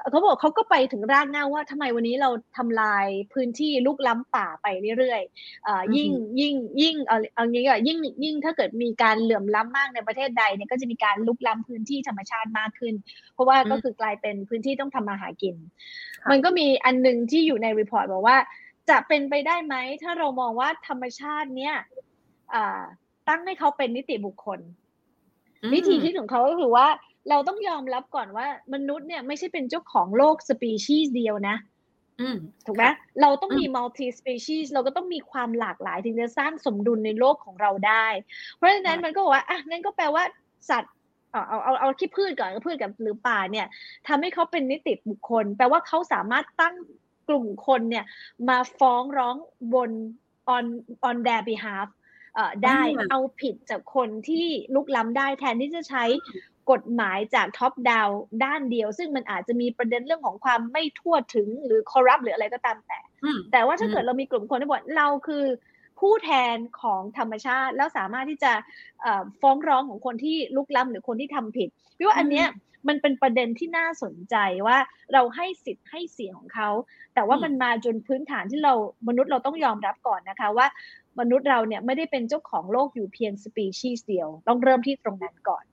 เขาบอกเขาก็ไปถึงรากเหง้าว่าทำไมวันนี้เราทำลายพื้นที่ลุกล้ำป่าไปเรื่อยๆยิ่งยิ่งยิ่งเอาเอางี้ก็ยิ่งยิ่งถ้าเกิดมีการเหลื่อมล้ำมากในประเทศใดเนี่ยก็จะมีการลุกล้ำพื้นที่ธรรมชาติมากขึ้น เพราะว่าก็คือกลายเป็นพื้นที่ต้องทำมาหากิน มันก็มีอันหนึ่งที่อยู่ในรีพอร์ตบอกว่า จะเป็นไปได้ไหม ถ้าเรามองว่าธรรมชาติเนี่ยตั้งให้เขาเป็นนิติบุคคล วิธีคิดของเขาก็คือว่า เราต้องยอมรับก่อนว่า มนุษย์เนี่ยไม่ใช่เป็นเจ้าของโลกสปีชีส์เดียวนะถูกไหมเราต้องมี multispecies เราก็ต้องมีความหลากหลายถึงจะสร้างสมดุลในโลกของเราได้ เพราะฉะนั้นมันก็บอกว่าอะนั่นก็แปลว่าสัตว์เอาเอาเอาเอาที่พืชก่อนก็พืชกับหรือป่าเนี่ยทำให้เขาเป็นนิติบุคคล แปลว่าเขาสามารถตั้ง กลุ่มคนเนี่ยมาฟ้องร้องบน on on their behalf ได้เอาผิดจากคนที่ลุกล้ำได้แทนที่จะใช้กฎหมายจากท็อปดาวด้านเดียว ซึ่งมันอาจจะมีประเด็นเรื่องของความไม่ทั่วถึงหรือคอร์รัปหรืออะไรก็ตามแต่ แต่ว่าถ้าเกิดเรามีกลุ่มคนที่บอกเราคือ ผู้แทนของธรรมชาติ แล้วสามารถที่จะฟ้องร้องของคนที่ลุกล้ำหรือคนที่ทำผิดพี่ว่าอันเนี้ยมันเป็นประเด็นที่น่าสนใจว่าเราให้สิทธิ์ให้เสียงของเขา แต่ว่ามันมาจนพื้นฐานที่เรามนุษย์เราต้องยอมรับก่อนนะคะว่ามนุษย์เราเนี่ยไม่ได้เป็นเจ้าของโลกอยู่เพียงสปีชีส์เดียว ต้องเริ่มที่ตรงนั้นก่อน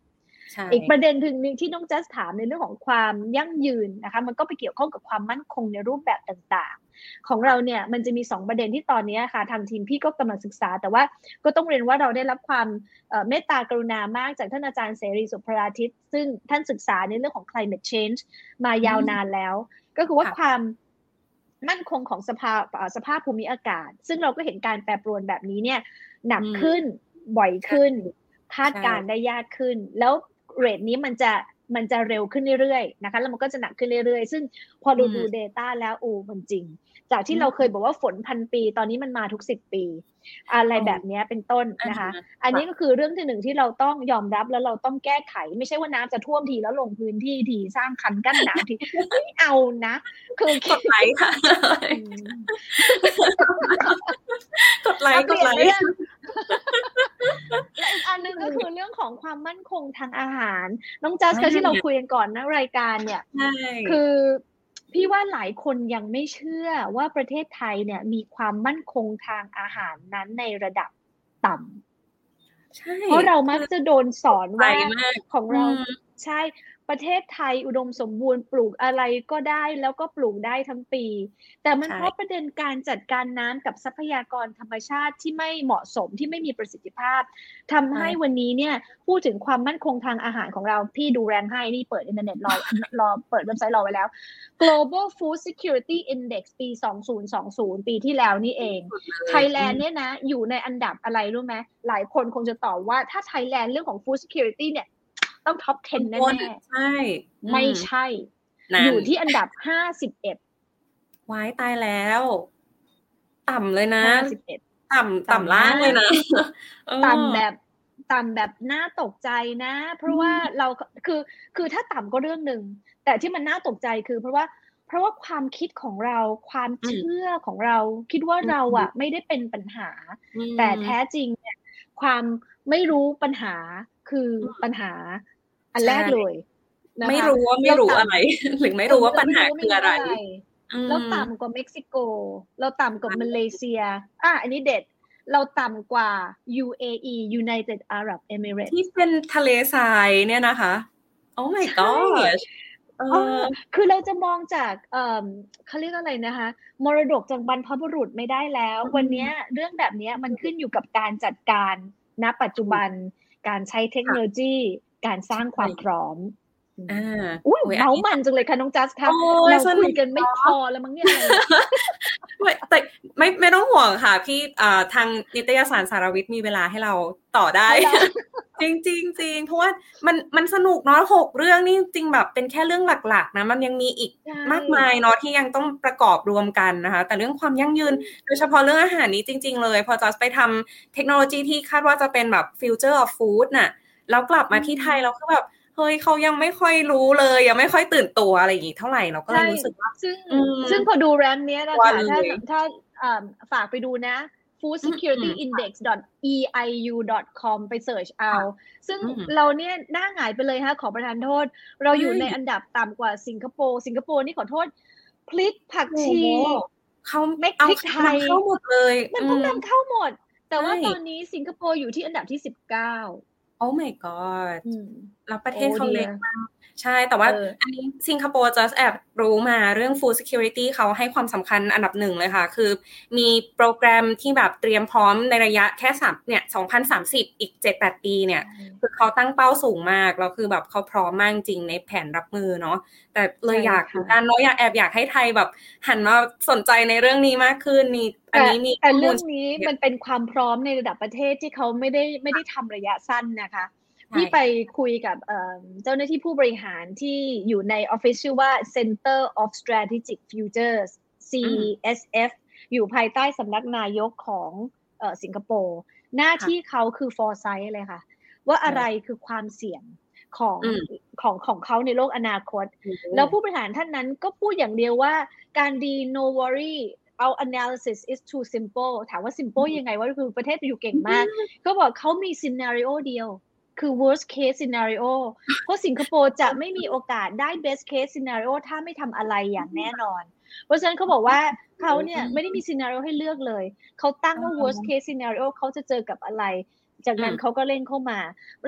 อีกประเด็นถึงนึงที่น้องจัสถามในเรื่องของความยั่งยืนนะคะมันก็ไปเกี่ยวข้องกับความมั่นคงในรูปแบบต่างๆ ของเราเนี่ยมันจะมี 2 ประเด็นที่ตอนนี้ค่ะทางทีมพี่ก็กำลังศึกษา แต่ว่าก็ต้องเรียนว่าเราได้รับความเมตตากรุณามากจากท่านอาจารย์เสรีสุภราทิตซึ่งท่านศึกษาในเรื่องของ climate change มายาวนานแล้ว ก็คือว่าความมั่นคงของสภาสภาพภูมิอากาศ ซึ่งเราก็เห็นการแปรปรวนแบบนี้เนี่ยหนักขึ้นบ่อยขึ้นคาดการได้ยากขึ้น แล้ว เรทนี้มันจะมันจะเร็วขึ้นเรื่อยๆนะคะแล้วมันก็จะหนักขึ้นเรื่อยๆ ซึ่งพอดูดู Data แล้วโอ้มันจริง จากที่เราเคยบอกว่าฝนพันปี ตอนนี้มันมาทุกสิบปี อะไรแบบนี้เป็นต้นนะคะ อันนี้ก็คือเรื่องที่หนึ่งที่เราต้องยอมรับแล้วเราต้องแก้ไข ไม่ใช่ว่าน้ำจะท่วมทีแล้วลงพื้นที่ทีสร้างคันกั้นน้ำทีไม่เอานะ คือกดไลค์ค่ะกดไลค์กดไลค์และอีกอันหนึ่งก็คือเรื่องของความมั่นคงทางอาหาร น้องจัสเคที่เราคุยกันก่อนนะรายการเนี่ยคือ พี่ว่าหลายคนยังไม่เชื่อว่าประเทศไทยเนี่ยมีความมั่นคงทางอาหารนั้นในระดับต่ำเพราะเรามักจะโดนสอนว่าของเราใช่ ประเทศไทยอุดมสมบูรณ์ปลูกอะไรก็ได้แล้วก็ปลูกได้ทั้งปี แต่มันเพราะประเด็นการจัดการน้ำกับทรัพยากรธรรมชาติที่ไม่เหมาะสมที่ไม่มีประสิทธิภาพทำให้วันนี้เนี่ยพูดถึงความมั่นคงทางอาหารของเรา พี่ดู ranking นี่เปิดอินเทอร์เน็ตรอรอเปิดเว็บไซต์รอไว้แล้ว Global Food Security Index ปี 2020 ปีที่แล้วนี่เองไทยแลนด์เนี่ยนะอยู่ในอันดับอะไรรู้ไหมหลายคนคงจะตอบว่าถ้าไทยแลนด์เรื่องของ Food Security เนี่ย ต้องท็อป 10 แน่ๆใช่ไม่ใช่ อยู่ที่อันดับห้าสิบเอ็ดวายตายแล้ว ต่ำเลยนะห้าสิบเอ็ดต่ำต่ำล่างเลยนะต่ำแบบต่ำแบบน่าตกใจนะ เพราะว่าเราคือคือถ้าต่ำก็เรื่องหนึ่งแต่ที่มันน่าตกใจคือเพราะว่าเพราะว่าความคิดของเราความเชื่อของเรา คิดว่าเราอะ ไม่ได้เป็นปัญหา แต่แท้จริงเนี่ย ความไม่รู้ปัญหา คือปัญหาอันแรกเลยไม่รู้ว่าไม่รู้อะไรหรือไม่รู้ว่าปัญหาคืออะไรเราต่ำกว่าเม็กซิโก เราต่ำกว่ามาเลเซีย อะอันนี้เด็ด เราต่ำกว่า UAE United Arab Emirates ที่เป็นทะเลทรายเนี่ยนะคะ โอ้ my god คือเราจะมองจากเขาเรียกอะไรนะคะ มรดกจากบรรพบุรุษไม่ได้แล้ว วันนี้เรื่องแบบนี้มันขึ้นอยู่กับการจัดการณปัจจุบัน การใช้เทคโนโลยี การสร้างความพร้อม อ่าอุ้ยเมามันจังเลยค่ะน้องจัสค่ะเราคุยกันไม่พอแล้วมั้งเนี่ยแต่ไม่ไม่ต้องห่วงค่ะ พี่อ่าทางนิตยสารสารวิทย์มีเวลาให้เราต่อได้ จริงจริงจริงเพราะว่ามันมันสนุกเนาะหกเรื่องนี่จริงแบบเป็นแค่เรื่องหลักๆนะมันยังมีอีกมากมายเนาะที่ยังต้องประกอบรวมกันนะคะ แต่เรื่องความยั่งยืน โดยเฉพาะเรื่องอาหารนี้จริง ๆ เลย พอจะไปทำเทคโนโลยีที่คาดว่าจะเป็นแบบ future of food น่ะแล้วกลับมาที่ไทยเราก็แบบ เฮ้ยเขายังไม่ค่อยรู้เลย ยังไม่ค่อยตื่นตัวอะไรอย่างงี้เท่าไหร่เราก็เลยรู้สึกว่าซึ่งซึ่งพอดู rank เนี้ยนะคะถ้าถ้าฝากไปดูนะ foodsecurityindex.eiu.com ไป search เอา ซึ่งเราเนี่ยหน้าหงายไปเลยฮะขอประทานโทษ เราอยู่ในอันดับต่ำกว่าสิงคโปร์สิงคโปร์นี่ขอโทษ พลิกผักชีเขาไม่พริกไทยเข้าหมดเลย มันต้องนำเข้าหมด แต่ว่าตอนนี้สิงคโปร์อยู่ที่อันดับที่สิบเก้า โอ้ my god แล้วประเทศเขาเล็กมาก ใช่แต่ว่าอันนี้สิงคโปร์จะแอบรู้มาเรื่อง food security เขาให้ความสำคัญอันดับหนึ่งเลยค่ะ คือมีโปรแกรมที่แบบเตรียมพร้อมในระยะแค่สามเนี่ยสองพันสามสิบอีกเจ็ดแปดปีเนี่ย คือเขาตั้งเป้าสูงมาก แล้วคือแบบเขาพร้อมมากจริงในแผนรับมือเนาะแต่เลยอยากการเนาะอยากแอบอยากให้ไทยแบบหันมาสนใจในเรื่องนี้มากขึ้นนี่อันนี้มีแต่เรื่องนี้มันเป็นความพร้อมในระดับประเทศที่เขาไม่ได้ไม่ได้ทำระยะสั้นนะคะ ที่ไปคุยกับเจ้าหน้าที่ผู้บริหารที่อยู่ในออฟฟิศชื่อว่า Center of Strategic Futures CSF อยู่ภายใต้สำนักนายกของสิงคโปร์หน้าที่เขาคือ foresight เลยค่ะ ว่าอะไรคือความเสี่ยงของของของเขาในโลกอนาคต แล้วผู้บริหารท่านนั้นก็พูดอย่างเดียวว่าการดี no worry เอา analysis is too simple ถามว่า simple ยังไงว่าคือประเทศอยู่เก่งมาก เขาบอกเขามี scenario เดียว คือ worst case scenario เพราะสิงคโปร์จะไม่มีโอกาสได้ best case scenario ถ้าไม่ทำอะไรอย่างแน่นอน เพราะฉะนั้นเขาบอกว่าเขาเนี่ยไม่ได้มี scenario ให้เลือกเลย เขาตั้งว่า worst case scenario เขาจะเจอกับอะไร จากนั้นเขาก็เล่นเข้ามา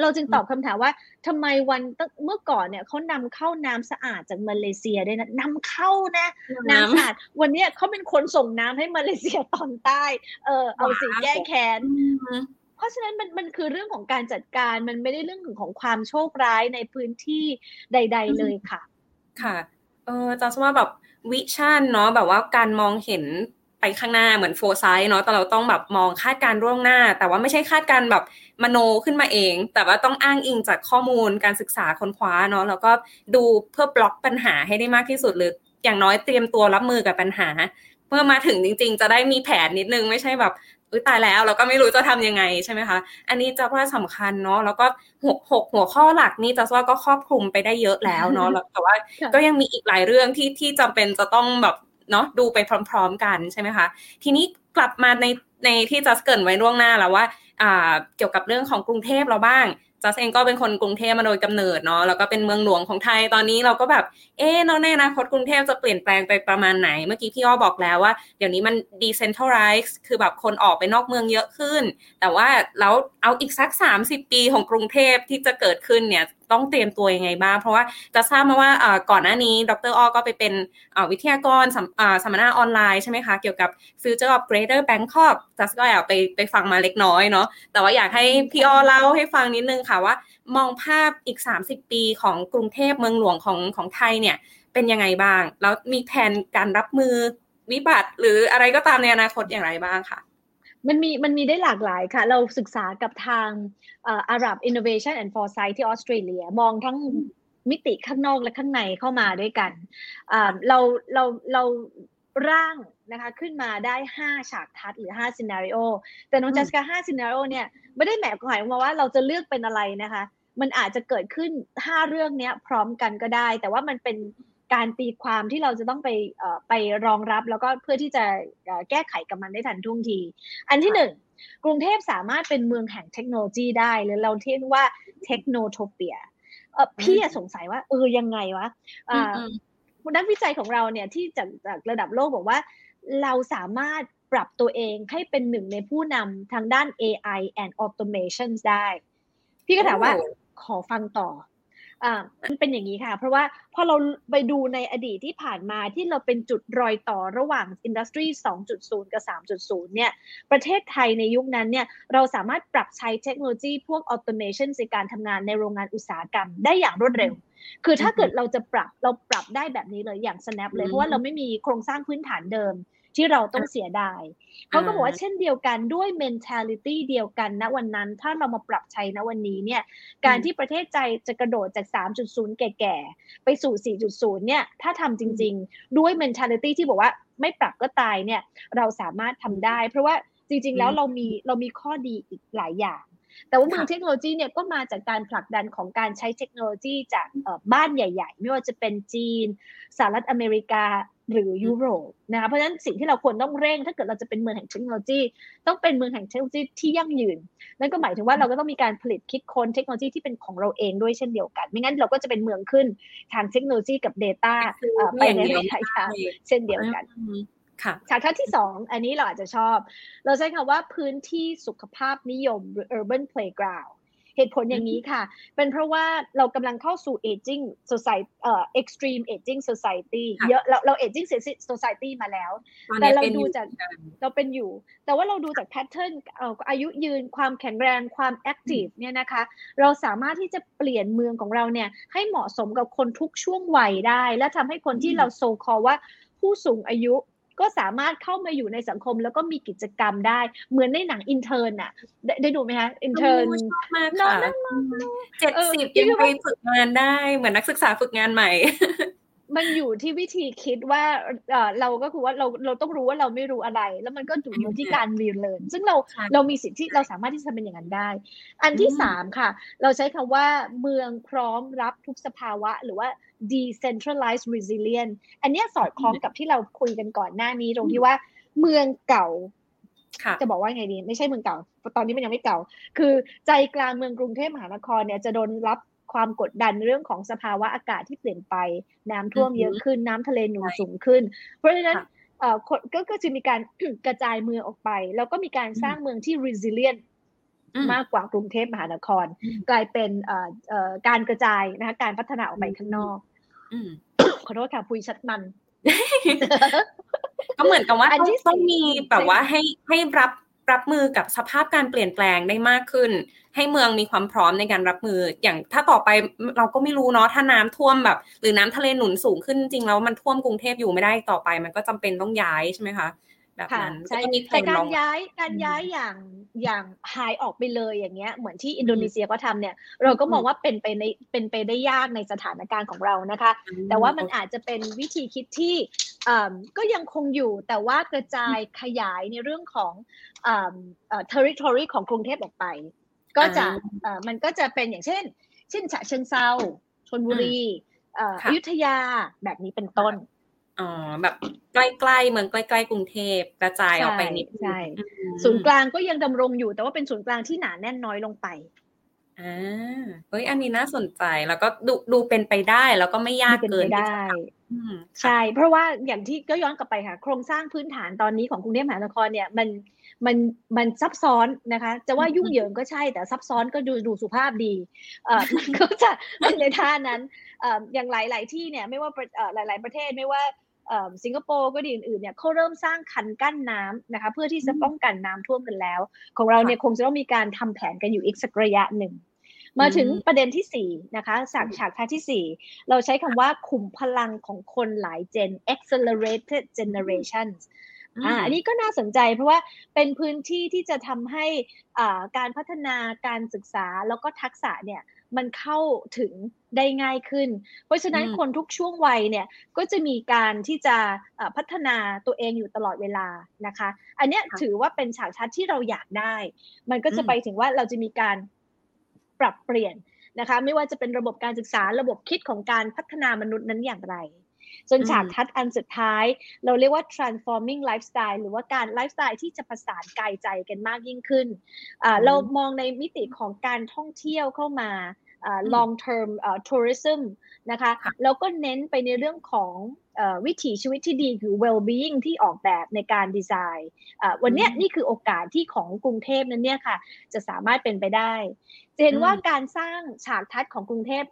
เราจึงตอบคำถามว่าทำไมวันเมื่อก่อนเนี่ยเขานำเข้าน้ำสะอาดจากมาเลเซียได้นะนำเข้านะ น้ำสะอาดวันนี้เขาเป็นคนส่งน้ำให้มาเลเซียตอนใต้ เออเอาสิแก้แค้น เพราะฉะนั้นมันมันคือเรื่องของการจัดการมันไม่ได้เรื่องของความโชคร้ายในพื้นที่ใด ๆ เลยค่ะ ค่ะ เออจะว่าแบบวิชั่นเนาะแบบว่าการมองเห็นไปข้างหน้าเหมือนโฟไซส์เนาะแต่เราต้องแบบมองคาดการร่วงหน้า แต่ว่าไม่ใช่คาดการแบบมโนขึ้นมาเอง แต่ว่าต้องอ้างอิงจากข้อมูลการศึกษาค้นคว้าเนาะแล้วก็ดูเพื่อบล็อกปัญหาให้ได้มากที่สุดหรืออย่างน้อยเตรียมตัวรับมือกับปัญหาเมื่อมาถึงจริง ๆ จะได้มีแผนนิดนึงไม่ใช่แบบ อุ้ยตายแล้วเราก็ไม่รู้จะทํำยังไงใช่ไหมคะ อันนี้จะว่าสำคัญเนาะแล้วก็หกหกหัวข้อหลักนี่จะว่าก็ครอบคลุมไปได้เยอะแล้วเนาะแต่ว่าก็ยังมีอีกหลายเรื่องที่ที่จำเป็นจะต้องแบบเนาะดูไปพร้อม ๆ กันใช่ไหมคะทีนี้กลับมาในในที่จะเกิดไว้ล่วงหน้าแล้วว่าเกี่ยวกับเรื่องของกรุงเทพเราบ้าง จัสเองก็เป็นคนกรุงเทพมาโดยกำเนิดเนาะแล้วก็เป็นเมืองหลวงของไทยตอนนี้เราก็แบบ เอ๊ะแล้วในอนาคตกรุงเทพจะเปลี่ยนแปลงไปประมาณไหน เมื่อกี้พี่อ้อบอกแล้วว่า เดี๋ยวนี้มัน decentralize คือแบบคนออกไปนอกเมืองเยอะขึ้น แต่ว่าแล้วเอาอีกสัก 30 ปีของกรุงเทพที่จะเกิดขึ้นเนี่ย ต้องเตรียมตัวยังไงบ้าง เพราะว่าจะทราบมาว่าก่อนหน้านี้ ดรอ้อก็ไปเป็นวิทยากรสัมมนาออนไลน์ใช่ไหมคะ เกี่ยวกับ Future of Greater Bangkok จัสก็แอบไปไปฟังมาเล็กน้อยเนาะแต่ว่าอยากให้พี่อ้อเล่าให้ฟังนิดนึงค่ะว่า มองภาพอีก 30 ปีของกรุงเทพเมืองหลวงของของไทยเนี่ยเป็นยังไงบ้าง แล้วมีแผนการรับมือวิบัติหรืออะไรก็ตามในอนาคตอย่างไรบ้างค่ะ มันมีมันมีได้หลากหลายค่ะ เราศึกษากับทางอาหรับ Innovation and Foresight ที่ออสเตรเลีย มองทั้งมิติข้างนอกและข้างในเข้ามาด้วยกัน เราเราเราร่างนะคะขึ้นมาได้ 5 ฉากทัดหรือ5ซีนารีโอแต่น้องจัสกา5ซีนารีโอเนี่ยไม่ได้แหมกหมายมาว่าเราจะเลือกเป็นอะไรนะคะ มันอาจจะเกิดขึ้น 5 เรื่องนี้พร้อมกันก็ได้ แต่ว่ามันเป็น การตีความที่เราจะต้องไปไปรองรับแล้วก็เพื่อที่จะแก้ไขกับมันได้ทันท่วงที อันที่หนึ่งกรุงเทพสามารถเป็นเมืองแห่งเทคโนโลยีได้หรือเราเรียกว่าเทคโนโทเปียพี่สงสัยว่าเออยังไงวะนักวิจัยของเราเนี่ยที่จากจากระดับโลกบอกว่า เราสามารถปรับตัวเองให้เป็นหนึ่งในผู้นำทางด้าน AI and automation ได้ พี่ก็ถามว่าขอฟังต่อ อ่ามันเป็นอย่างนี้ค่ะ เพราะว่าพอเราไปดูในอดีตที่ผ่านมาที่เราเป็นจุดรอยต่อระหว่าง industry 2.0 กับ 3.0 เนี่ย ประเทศไทยในยุคนั้นเนี่ย เราสามารถปรับใช้เทคโนโลยีพวก automation ในการทำงานในโรงงานอุตสาหกรรมได้อย่างรวดเร็วคือถ้าเกิดเราจะปรับเราปรับได้แบบนี้เลยอย่าง snap เลยเพราะว่าเราไม่มีโครงสร้างพื้นฐานเดิม ที่เราต้องเสียดายเขาก็บอกว่าเช่นเดียวกันด้วย mentality เดียวกันณวันนั้น ถ้าเรามาปรับใช้ณวันนี้เนี่ยการที่ประเทศใจจะกระโดดจาก 3.0 แก่ๆ ไปสู่ 4.0 เนี่ยถ้าทำจริง ๆ ด้วย mentality ที่บอกว่าไม่ปรับก็ตายเนี่ยเราสามารถทำได้ เพราะว่าจริง ๆ แล้วเรามีเรามีข้อดีอีกหลายอย่างแต่ว่าเมืองเทคโนโลยีเนี่ยก็มาจากการผลักดันของการใช้เทคโนโลยีจากบ้านใหญ่ ๆ ไม่ว่าจะเป็นจีนสหรัฐอเมริกา หรือยุโรปนะคะเพราะฉะนั้นสิ่งที่เราควรต้องเร่ง ถ้าเกิดเราจะเป็นเมืองแห่งเทคโนโลยี ต้องเป็นเมืองแห่งเทคโนโลยีที่ยั่งยืนนั่นก็หมายถึงว่าเราก็ต้องมีการผลิตคิดค้นเทคโนโลยีที่เป็นของเราเองด้วยเช่นเดียวกัน ไม่งั้นเราก็จะเป็นเมืองขึ้นทางเทคโนโลยีกับ Data ไปในระยะยาวเช่นเดียวกันค่ะฉากทัศที่สองอันนี้เราอาจจะชอบ เราใช้คำว่าพื้นที่สุขภาพนิยมหรือ urban playground เหตุผลอย่างนี้ค่ะ เป็นเพราะว่าเรากำลังเข้าสู่ aging society เอ่อ extreme aging society เยอะเราเรา aging society มาแล้ว แต่เราดูจากเราเป็นอยู่ แต่ว่าเราดูจาก pattern เอ่ออายุยืนความแข็งแรงความ active เนี่ยนะคะ เราสามารถที่จะเปลี่ยนเมืองของเราเนี่ยให้เหมาะสมกับคนทุกช่วงวัยได้ และทำให้คนที่เราโซคอว่าผู้สูงอายุ ก็สามารถเข้ามาอยู่ในสังคมแล้วก็มีกิจกรรมได้ เหมือนในหนัง Intern น่ะ ได้ดูไหมคะ Intern ชอบมากค่ะเจ็ดสิบยังไปฝึกงานได้เหมือนนักศึกษาฝึกงานใหม่ มันอยู่ที่วิธีคิดว่าเราก็คือว่าเราเราต้องรู้ว่าเราไม่รู้อะไร แล้วมันก็อยู่ที่การเรียนเลยซึ่งเราเรามีสิทธิ์ที่เราสามารถที่จะเป็นอย่างนั้นได้ อันที่สามค่ะ เราใช้คำว่าเมืองพร้อมรับทุกสภาวะ หรือว่า decentralized resilient อันนี้สอดคล้องกับที่เราคุยกันก่อนหน้านี้ตรงที่ว่าเมืองเก่าจะบอกว่าไงดี ไม่ใช่เมืองเก่า ตอนนี้มันยังไม่เก่า คือใจกลางเมืองกรุงเทพมหานครเนี่ยจะโดนรับ ความกดดันเรื่องของสภาวะอากาศที่เปลี่ยนไป น้ำท่วมเยอะขึ้น น้ำทะเลหนุนสูงขึ้น เพราะฉะนั้นก็ก็จะมีการกระจายเมืองออกไป แล้วก็มีการสร้างเมืองที่ resilient มากกว่ากรุงเทพมหานคร กลายเป็นการกระจายนะคะการพัฒนาออกไปข้างนอกขอโทษค่ะพุยชัดมัน ก็เหมือนกับว่าต้องมีแบบว่าให้ให้รับ รับมือกับสภาพการเปลี่ยนแปลงได้มากขึ้น ให้เมืองมีความพร้อมในการรับมือ อย่างถ้าต่อไปเราก็ไม่รู้เนาะถ้าน้ำท่วมแบบ หรือน้ำทะเลหนุนสูงขึ้นจริงแล้วมันท่วมกรุงเทพอยู่ไม่ได้ต่อไป มันก็จำเป็นต้องย้ายใช่ไหมคะ แบบนั้นใช่แต่การย้ายการย้ายอย่างอย่างหายออกไปเลยอย่างเงี้ย เหมือนที่อินโดนีเซียก็ทำเนี่ย เราก็มองว่าเป็นไปในเป็นไปได้ยากในสถานการณ์ของเรานะคะ แต่ว่ามันอาจจะเป็นวิธีคิดที่ก็ยังคงอยู่แต่ว่ากระจายขยายในเรื่องของ territory ของกรุงเทพออกไป ก็จะมันก็จะเป็นอย่างเช่น เช่นฉะเชิงเซาชนบุรีอยุธยาแบบนี้เป็นต้น อ๋อแบบใกล้ๆเมืองใกล้ๆกรุงเทพกระจายออกไปนิดใช่ศูนย์กลางก็ยังดำรงอยู่ แต่ว่าเป็นศูนย์กลางที่หนาแน่นน้อยลงไปอ่าเฮ้ยอันนี้น่าสนใจแล้วก็ดูดูเป็นไปได้แล้วก็ไม่ยากเกินได้ใช่ เพราะว่าอย่างที่ก็ย้อนกลับไปค่ะ โครงสร้างพื้นฐานตอนนี้ของกรุงเทพมหานครเนี่ยมันมันมันซับซ้อนนะคะ จะว่ายุ่งเหยิงก็ใช่แต่ซับซ้อนก็ดูดูสุภาพดีเอ่อมันก็จะเป็นในท่านั้นเอ่ออย่างหลาย ๆ ที่เนี่ยไม่ว่าเอ่อหลาย ๆ ประเทศไม่ว่า สิงคโปร์ก็ดีอื่นๆเนี่ยเขาเริ่มสร้างคันกั้นน้ำนะคะ เพื่อที่จะป้องกันน้ำท่วมกันแล้ว ของเราเนี่ยคงจะต้องมีการทำแผนกันอยู่อีกสักระยะหนึ่งมาถึงประเด็นที่สี่นะคะฉากฉากท้ายที่สี่เราใช้คำว่าขุมพลังของคนหลายเจน accelerated generations อ่าอันนี้ก็น่าสนใจเพราะว่าเป็นพื้นที่ที่จะทำให้อ่าการพัฒนาการศึกษาแล้วก็ทักษะเนี่ย มันเข้าถึงได้ง่ายขึ้น เพราะฉะนั้นคนทุกช่วงวัยเนี่ยก็จะมีการที่จะพัฒนาตัวเองอยู่ตลอดเวลานะคะ อันนี้ถือว่าเป็นฉากชัดที่เราอยากได้ มันก็จะไปถึงว่าเราจะมีการปรับเปลี่ยนนะคะ ไม่ว่าจะเป็นระบบการศึกษาระบบคิดของการพัฒนามนุษย์นั้นอย่างไร จนฉากทัดอันสุดท้าย เราเรียกว่า transforming lifestyle หรือว่าการไลฟ์สไตล์ที่จะประสานกายใจกันมากยิ่งขึ้น เรามองในมิติของการท่องเที่ยวเข้ามา long term tourism นะคะแล้วก็เน้นไปในเรื่องของวิถีชีวิตที่ดีคือ well being ที่ออกแบบในการดีไซน์วันนี้นี่คือโอกาสที่ของกรุงเทพนั้นเนี่ยค่ะ จะสามารถเป็นไปได้ จะเห็นว่าการสร้างฉากทัดของกรุงเทพ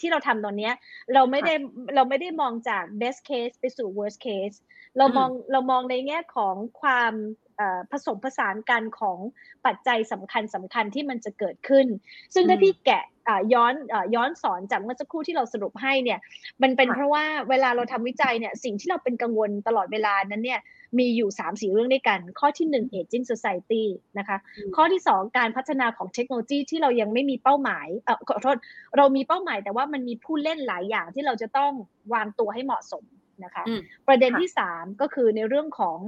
ที่เราทำตอนนี้เราไม่ได้เราไม่ได้มองจาก best case ไปสู่ worst case เรามองเรามองในแง่ของความผสมผสานกันของปัจจัยสำคัญสำคัญที่มันจะเกิดขึ้น ซึ่งถ้าพี่แกะ ย้อนย้อนสอนจากเมื่อสักครู่ที่เราสรุปให้เนี่ย มันเป็นเพราะว่าเวลาเราทำวิจัยเนี่ยสิ่งที่เราเป็นกังวลตลอดเวลานั้นเนี่ยมีอยู่3ามสี่เรื่องด้วยกัน ข้อที่ 1 aging society นะคะ ข้อที่ 2 การพัฒนาของเทคโนโลยีที่เรายังไม่มีเป้าหมายเออขอโทษเรามีเป้าหมาย แต่ว่ามันมีผู้เล่นหลายอย่างที่เราจะต้องวางตัวให้เหมาะสมนะคะ ประเด็นที่ 3 ก็คือในเรื่องของ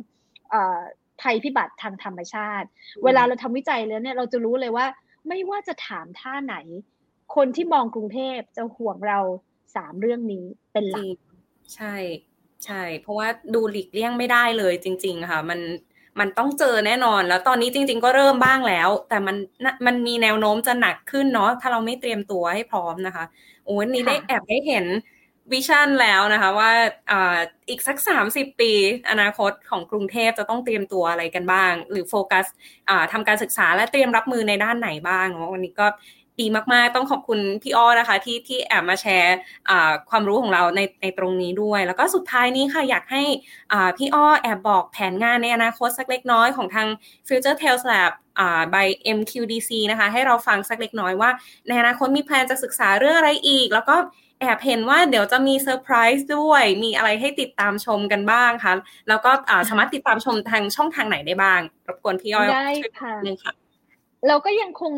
ภัยพิบัติทางธรรมชาติ เวลาเราทำวิจัยแล้วเนี่ยเราจะรู้เลยว่าไม่ว่าจะถามท่าไหน คนที่มองกรุงเทพจะห่วงเราสามเรื่องนี้เป็นหลักใช่ ใช่ เพราะว่าดูหลีกเลี่ยงไม่ได้เลยจริง ๆ ค่ะ มันมันต้องเจอแน่นอนแล้วตอนนี้จริง ๆ ก็เริ่มบ้างแล้ว แต่มันมันมีแนวโน้มจะหนักขึ้นเนาะถ้าเราไม่เตรียมตัวให้พร้อมนะคะ โอ้ยนี้ได้แอบได้เห็นวิชั่นแล้วนะคะว่าอ่าอีกสักสามสิบปี อนาคตของกรุงเทพจะต้องเตรียมตัวอะไรกันบ้าง หรือโฟกัสอ่าทำการศึกษาและเตรียมรับมือในด้านไหนบ้างเนาะวันนี้ก็ ดีมากๆ ต้องขอบคุณพี่อ้อนะคะ ที่ที่แอบมาแชร์ความรู้ของเราในในตรงนี้ด้วย แล้วก็สุดท้ายนี้ค่ะอยากให้พี่อ้อแอบบอกแผนงานในอนาคตสักเล็กน้อยของทาง Future Tales Lab by MQDC นะคะ ให้เราฟังสักเล็กน้อยว่า ในอนาคตมี plan จะศึกษาเรื่องอะไรอีก แล้วก็แอบเห็นว่าเดี๋ยวจะมีเซอร์ไพรส์ด้วย มีอะไรให้ติดตามชมกันบ้างคะแล้วก็สามารถติดตามชมทางช่องทางไหนได้บ้าง รบกวนพี่อ้อยได้ค่ะ เราก็ยังคง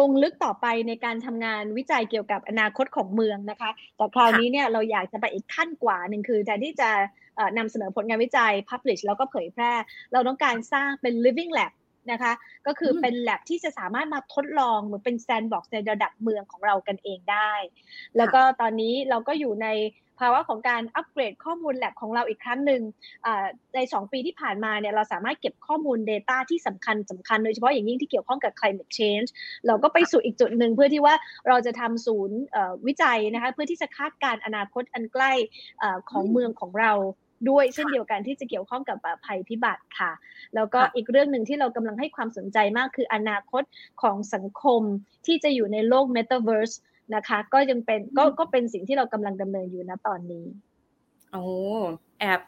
ลงลึกต่อไปในการทำงานวิจัยเกี่ยวกับอนาคตของเมืองนะคะ แต่คราวนี้เนี่ยเราอยากจะไปอีกขั้นกว่าหนึ่งคือแทนที่จะนำเสนอผลงานวิจัย publish แล้วก็เผยแพร่ เราต้องการสร้างเป็น living lab นะคะ ก็คือเป็น lab ที่จะสามารถมาทดลองเหมือนเป็น sandbox ในระดับเมืองของเรากันเองได้ แล้วก็ตอนนี้เราก็อยู่ใน ภาวะของการอัปเกรดข้อมูลแลบของเราอีกครั้งหนึ่งใน 2 ปีที่ผ่านมาเนี่ยเราสามารถเก็บข้อมูล Data ที่สำคัญสำคัญโดยเฉพาะอย่างยิ่งที่เกี่ยวข้องกับ climate change เราก็ไปสู่อีกจุดหนึ่งเพื่อที่ว่าเราจะทำศูนย์วิจัยนะคะเพื่อที่จะคาดการอนาคตอันใกล้ของเมืองของเราด้วยเช่นเดียวกันที่จะเกี่ยวข้องกับภัยพิบัติค่ะ แล้วก็อีกเรื่องหนึ่งที่เรากำลังให้ความสนใจมากคืออนาคตของสังคมที่จะอยู่ในโลก Metaverse นะคะ ก็ยังเป็นก็ก็เป็นสิ่งที่เรากำลังดำเนินอยู่นะตอนนี้โอ้แอบ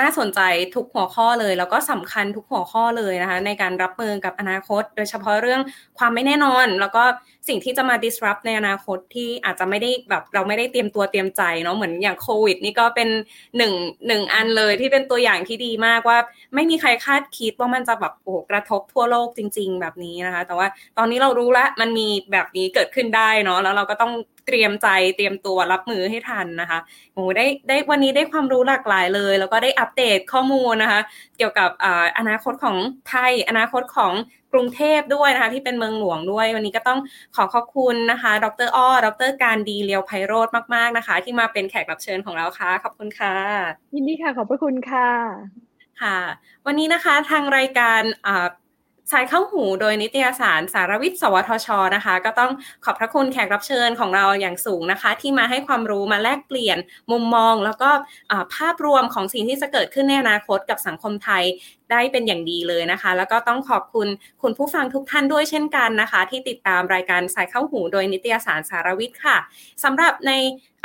น่าสนใจทุกหัวข้อเลย แล้วก็สำคัญทุกหัวข้อเลยนะคะ ในการรับมือกับอนาคต โดยเฉพาะเรื่องความไม่แน่นอน แล้วก็สิ่งที่จะมา disrupt ในอนาคตที่อาจจะไม่ได้แบบเราไม่ได้เตรียมตัวเตรียมใจเนาะเหมือนอย่างโควิด นี่ก็เป็นหนึ่งหนึ่งอันเลยที่เป็นตัวอย่างที่ดีมากว่า ไม่มีใครคาดคิดว่ามันจะแบบโอ้กระทบทั่วโลกจริง ๆ แบบนี้นะคะ แต่ว่าตอนนี้เรารู้แล้วมันมีแบบนี้เกิดขึ้นได้เนาะแล้วเราก็ต้อง เตรียมใจเตรียมตัวรับมือให้ทันนะคะโอ้ได้ได้วันนี้ได้ความรู้หลากหลายเลย แล้วก็ได้อัปเดตข้อมูลนะคะ เกี่ยวกับอนาคตของไทย อนาคตของกรุงเทพด้วยนะคะ ที่เป็นเมืองหลวงด้วย วันนี้ก็ต้องขอขอบคุณนะคะ ดรอ้อดรการดีเลียวไพโรธมาก ๆนะคะ ที่มาเป็นแขกรับเชิญของเราค่ะ ขอบคุณค่ะ ยินดีค่ะ ขอบพระคุณค่ะค่ะ วันนี้นะคะทางรายการ สายเข้าหูโดยนิตยสารสารวิทย์ สวทช นะคะ ก็ต้องขอบพระคุณแขกรับเชิญของเราอย่างสูงนะคะ ที่มาให้ความรู้มาแลกเปลี่ยนมุมมอง แล้วก็ภาพรวมของสิ่งที่จะเกิดขึ้นในอนาคตกับสังคมไทยได้เป็นอย่างดีเลยนะคะ แล้วก็ต้องขอบคุณคุณผู้ฟังทุกท่านด้วยเช่นกันนะคะ ที่ติดตามรายการสายเข้าหูโดยนิตยสารสารวิทย์ค่ะสำหรับใน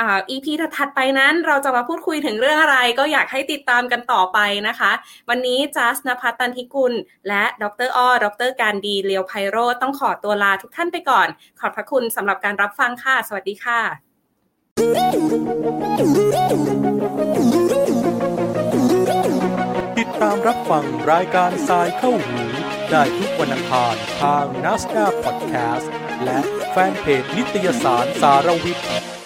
อีพีถัดไปนั้นเราจะมาพูดคุยถึงเรื่องอะไร ก็อยากให้ติดตามกันต่อไปนะคะ วันนี้จัสนภัตันทิกุล และดรอ้อดรการดีเลียวไพโรต้องขอตัวลาทุกท่านไปก่อน ขอบพระคุณสำหรับการรับฟังค่ะ สวัสดีค่ะ ติดตามรับฟังรายการทรายเข้าหู ได้ทุกวันอังคารทางนัสดาพอดแคสต์และแฟนเพจนิตยสารสารวิทย์